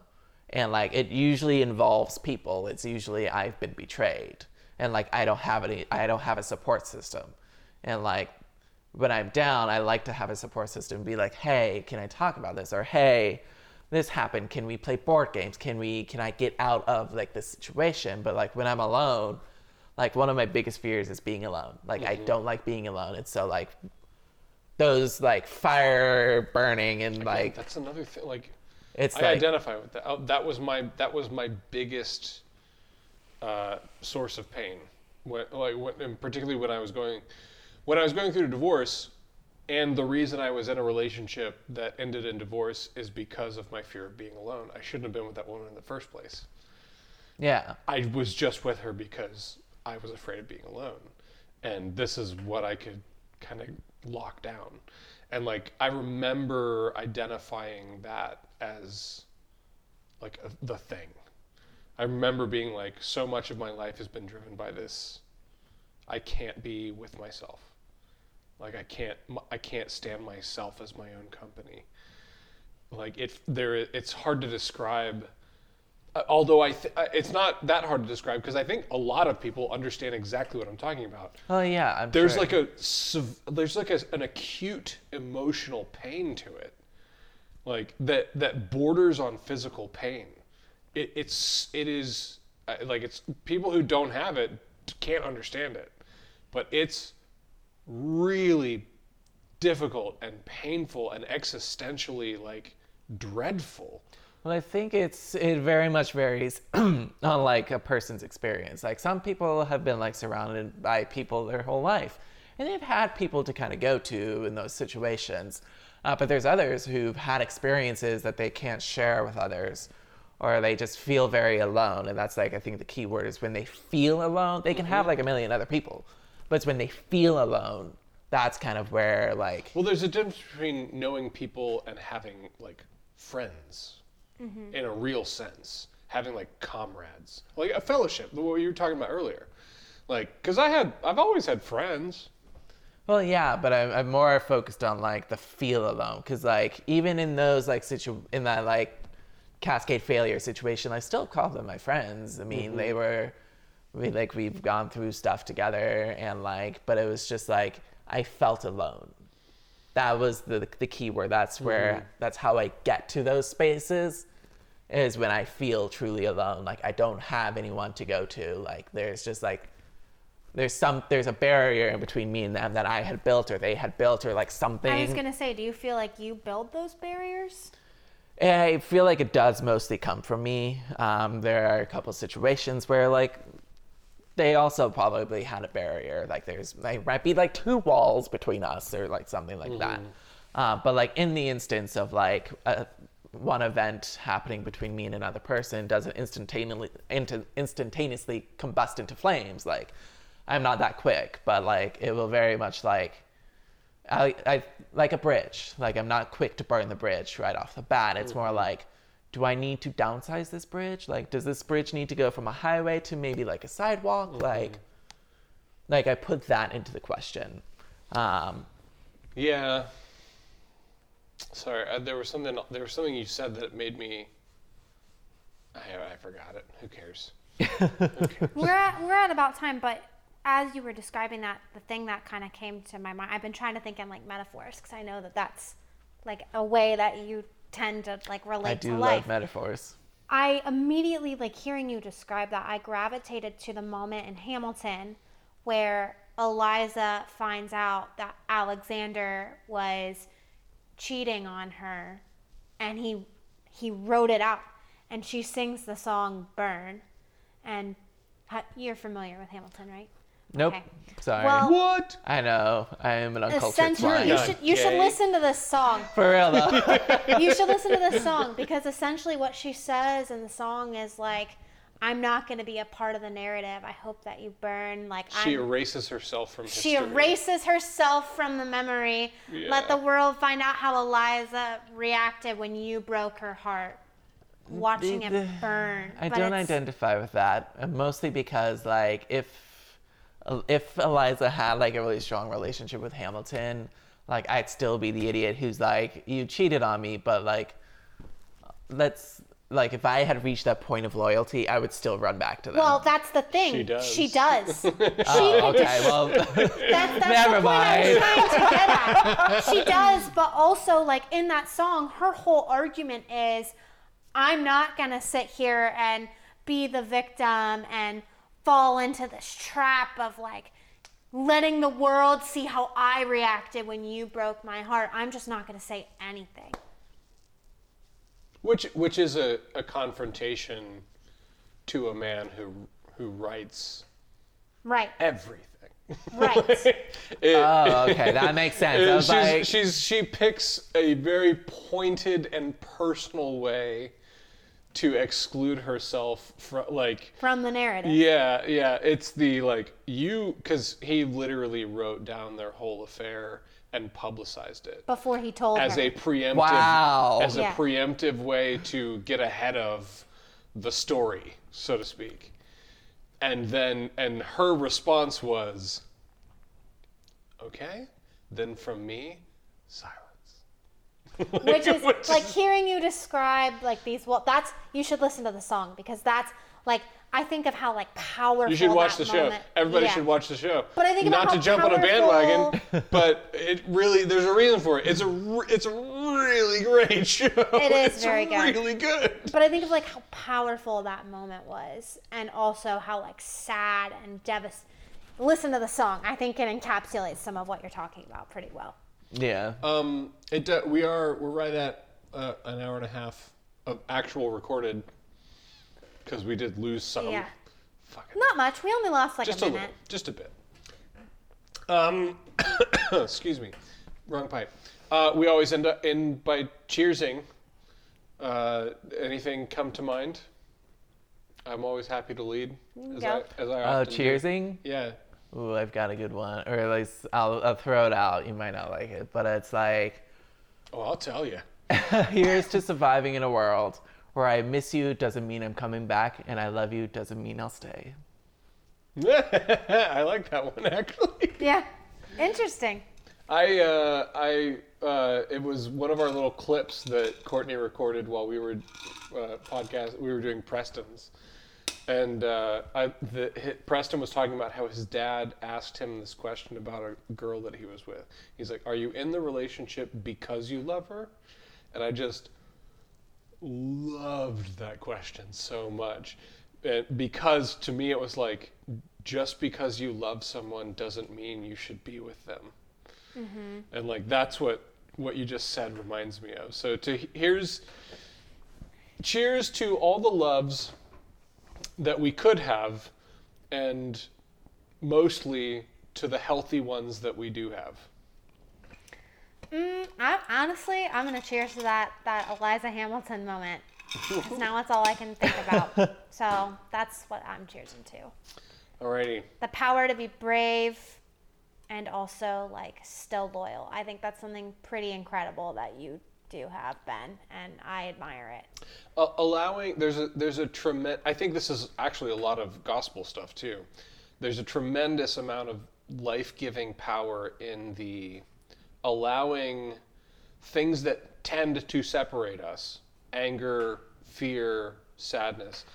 And like it usually involves people. It's usually I've been betrayed and like I don't have any I don't have a support system. And like when I'm down, I like to have a support system be like, "Hey, can I talk about this?" or "Hey, this happened. Can we play board games? Can we can I get out of like this situation?" But like when I'm alone, like one of my biggest fears is being alone. Like I don't like being alone. And so like those like fire burning and like that's another thing like it's I like identify with that. Oh, that was my that was my biggest uh, source of pain. When, like, when, and particularly when I was going, when I was going through a divorce, and the reason I was in a relationship that ended in divorce is because of my fear of being alone. I shouldn't have been with that woman in the first place. yeah. I was just with her because I was afraid of being alone. And this is what I could kind of lock down. And like, I remember identifying that as like a, the thing. I remember being like, so much of my life has been driven by this. I can't be with myself. Like I can't, I can't stand myself as my own company. Like it, there, it's hard to describe uh, although I th- uh, it's not that hard to describe because I think a lot of people understand exactly what I'm talking about. Oh yeah. I'm There's sure. like a there's like a, an acute emotional pain to it, like that that borders on physical pain. It, it's it is uh, like it's people who don't have it can't understand it, but it's really difficult and painful and existentially like dreadful. Well, I think it's it very much varies [CLEARS THROAT] on like a person's experience. Like some people have been like surrounded by people their whole life, and they've had people to kind of go to in those situations. Uh, but there's others who've had experiences that they can't share with others, or they just feel very alone. And that's like I think the key word is when they feel alone. They can have like a million other people, but it's when they feel alone. That's kind of where like Well, there's a difference between knowing people and having like friends mm-hmm. in a real sense, having like comrades, like a fellowship, the what you were talking about earlier. Like, because I had, I've always had friends. Well, yeah, but I'm, I'm more focused on like the feel alone, because like even in those like situ in that like cascade failure situation, I still call them my friends. I mean, mm-hmm. they were, we like we've gone through stuff together, and like, but it was just like I felt alone. That was the the key word. That's where that's how I get to those spaces, is when I feel truly alone. Like I don't have anyone to go to. Like there's just like there's some there's a barrier in between me and them that I had built or they had built or like something. I was gonna say, do you feel like you build those barriers? I feel like it does mostly come from me. Um, there are a couple situations where like they also probably had a barrier. Like there's there might be like two walls between us or like something like that. Mm-hmm. Uh, but like in the instance of like a, one event happening between me and another person doesn't instantaneously insta- instantaneously combust into flames. Like I'm not that quick, but like it will very much like I, I like a bridge. Like I'm not quick to burn the bridge right off the bat. It's more mm-hmm. like, do I need to downsize this bridge? Like, does this bridge need to go from a highway to maybe like a sidewalk? Like, like I put that into the question. Um, Yeah. Sorry, uh, there was something. There was something you said that made me. I, I forgot it. Who cares? [LAUGHS] we're at we're at about time, but as you were describing that, the thing that kind of came to my mind, I've been trying to think in like metaphors because I know that that's like a way that you tend to like relate I do to love life. metaphors. I immediately like hearing you describe that. I gravitated to the moment in Hamilton where Eliza finds out that Alexander was cheating on her and he he wrote it out and she sings the song Burn and you're familiar with Hamilton, right? Nope. Okay. Sorry. Well- What? I know. I am an uncultured Essentially, swine. you should you should listen to this song. For real though. [LAUGHS] You should listen to this [LAUGHS] song because essentially what she says in the song is like, "I'm not going to be a part of the narrative. I hope that you burn." Like She I'm, erases herself from she history. erases herself from the memory. Let the world find out how Eliza reacted when you broke her heart. Watching The- it burn. I But don't identify with that, mostly because like if if Eliza had like a really strong relationship with Hamilton, like I'd still be the idiot who's like you cheated on me, but like let's like if I had reached that point of loyalty, I would still run back to them. Well, that's the thing. She does. She does. [LAUGHS] she oh, okay, well, [LAUGHS] That's, that's Never the point I was mind. trying to get at. [LAUGHS] She does, but also like in that song, her whole argument is, I'm not gonna sit here and be the victim and fall into this trap of like letting the world see how I reacted when you broke my heart. I'm just not gonna say anything. Which which is a, a confrontation to a man who who writes Right. everything. Right. [LAUGHS] Oh, it- oh, okay, that makes sense. [LAUGHS] I she's, like, she's she picks a very pointed and personal way to exclude herself from like From the narrative. yeah yeah it's the like you because he literally wrote down their whole affair and publicized it Before he told as her. a preemptive Wow. as a preemptive way to get ahead of the story so to speak and then and her response was okay then from me silence [LAUGHS] which is Which like is- hearing you describe like these well that's you should listen to the song because that's like i think of how like powerful you should watch the that show everybody yeah. should watch the show. But I think not to jump on a bandwagon but it really there's a reason for it. It's a it's a really great show. It is it's very good. really good. But i think of like how powerful that moment was and also how like sad and devastating listen to the song. I think it encapsulates some of what you're talking about pretty well yeah. Um, it uh, we are we're right at uh, an hour and a half of actual recorded because we did lose some. yeah Fucking not much we only lost like just a a minute little, just a bit. Um, [COUGHS] excuse me, wrong pipe. Uh, we always end up in by cheersing. Uh, anything come to mind? I'm always happy to lead. As Go. I, as I Oh, often do. cheersing. Yeah. Ooh, I've got a good one. Or at least I'll, I'll throw it out. You might not like it, but it's like, Oh, I'll tell you. [LAUGHS] here's to surviving in a world where I miss you doesn't mean I'm coming back, and I love you doesn't mean I'll stay. [LAUGHS] I like that one actually. [LAUGHS] yeah interesting I uh, I uh, it was one of our little clips that Courtney recorded while we were uh, podcast. We were doing Preston's, and uh, I, the, hi Preston was talking about how his dad asked him this question about a girl that he was with. He's like, "Are you in the relationship because you love her?" And I just loved that question so much and because to me it was like just because you love someone doesn't mean you should be with them and like that's what what you just said reminds me of so to here's cheers to all the loves that we could have and mostly to the healthy ones that we do have Mm, I, honestly, I'm gonna cheers to that that Eliza Hamilton moment. Because now that's all I can think about. [LAUGHS] So that's what I'm cheersing to. alrighty The power to be brave and also like still loyal. I think that's something pretty incredible that you do have, been, and I admire it. uh, allowing there's a there's a tremendous i think this is actually a lot of gospel stuff too. There's a tremendous amount of life-giving power in the allowing things that tend to separate us anger fear sadness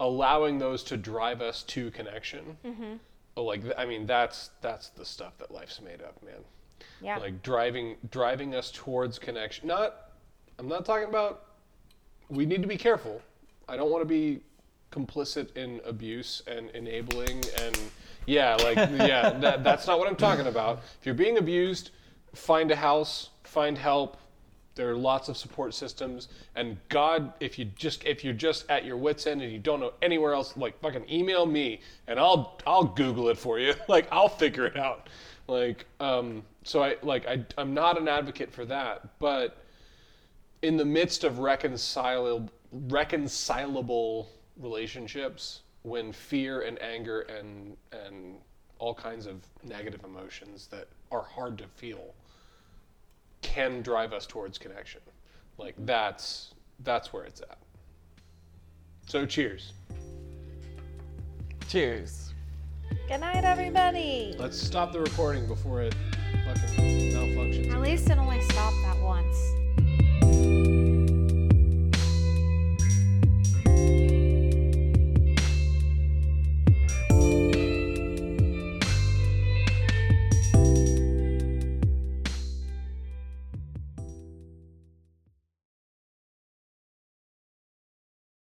allowing those to drive us to connection. Like i mean that's that's the stuff that life's made of man Yeah. like driving driving us towards connection not i'm not talking about we need to be careful i don't want to be complicit in abuse and enabling and yeah like yeah [LAUGHS] that, that's not what i'm talking about if you're being abused find a house find help there are lots of support systems, and God, if you just if you're just at your wits end and you don't know anywhere else, like fucking email me and I'll I'll Google it for you. [LAUGHS] like I'll figure it out. Like um, so I like I I'm not an advocate for that, but in the midst of reconcilable reconcilable relationships, when fear and anger and and all kinds of negative emotions that are hard to feel can drive us towards connection. Like that's that's where it's at. So cheers. Cheers. Good night, everybody. Let's stop the recording before it fucking malfunctions. At least it only stopped that once.